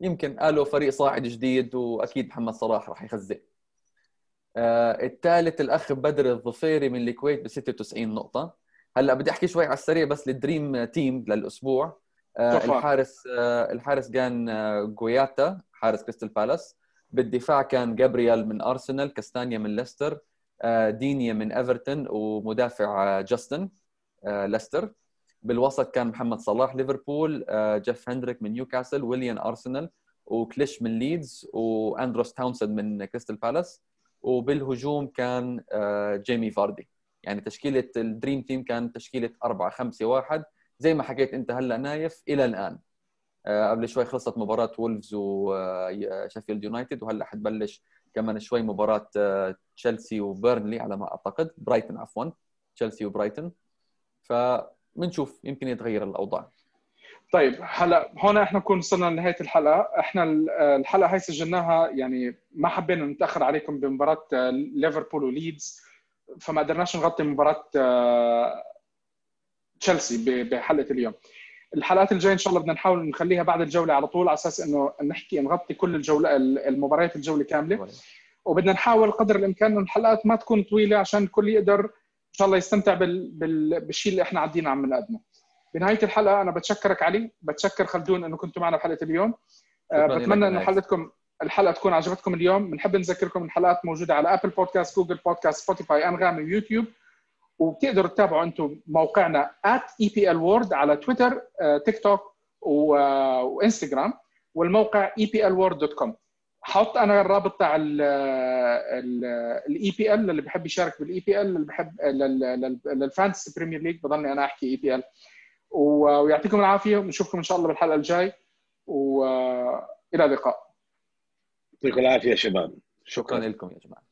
يمكن قالوا فريق صاعد جديد وأكيد محمد صلاح راح يخزق آه الثالث الأخ بدر الظفيري من الكويت ب 96 نقطة. هلأ بدي أحكي شوي على السريع بس لل dream team للأسبوع. آه. الحارس آه الحارس كان آه جوايتا حارس كريستال بالاس. بالدفاع كان جابرييل من أرسنال كاستانيا من ليستر آه دينيا من إيفرتون ومدافع آه جاستن آه ليستر. بالوسط كان محمد صلاح ليفربول آه، جيف هندريك من نيوكاسل ويليان أرسنال وكليش من ليدز وأندروس تاونسند من كريستال بالاس وبالهجوم كان آه، جيمي فاردي. يعني تشكيلة ال dream team كان تشكيلة 4 5 1 زي ما حكيت أنت هلأ نايف إلى الآن. آه، قبل شوي خلصت مباراة وولفز وشيفيلد يونايتد وهلأ حتبلش كمان شوي مباراة تشيلسي وبيرنلي على ما أعتقد. برايتون عفوا تشيلسي وبرايتون فبنشوف يمكن يتغير الأوضاع. طيب هلا هون إحنا نكون وصلنا لنهاية الحلقة إحنا ال- الحلقة هاي سجلناها يعني ما حبينا نتأخر عليكم بمباراة آه، ليفربول وليدز فما قدرناش نغطي مباراة آه، تشيلسي بحلقة اليوم. الحلقات الجاية إن شاء الله بدنا نحاول نخليها بعد الجولة على طول على أساس إنه نحكي نغطي كل الجولة المباريات الجولة كاملة. وبدنا نحاول قدر الإمكان إنه الحلقات ما تكون طويلة عشان الكل يقدر ان شاء الله يستمتع بال... بال... بالشيء اللي إحنا عدينا عم نقدمه. بنهاية الحلقة أنا بتشكرك علي، بتشكر خلدون إنه كنتوا معنا بحلقة اليوم. آه، بتمنى انه. حلقتكم الحلقة تكون عجبتكم اليوم، بنحب نذكركم الحلقات موجودة على Apple Podcast، Google Podcast، Spotify، انغامي ويوتيوب. وبتقدروا تتابعوا أنتم موقعنا @epl على تويتر، آه، تيك توك و- آه، وإنستغرام والموقع eplworld.com حط أنا الرابط تاع ال E PL اللي بحب يشارك بال EPL اللي بحب لل Fantasy Premier League بضلني أنا احكي EPL ويعطيكم العافية ونشوفكم إن شاء الله بالحلقة الجاي. والى اللقاء. يعطيكم العافية يا شباب. شكرا لكم يا جماعة.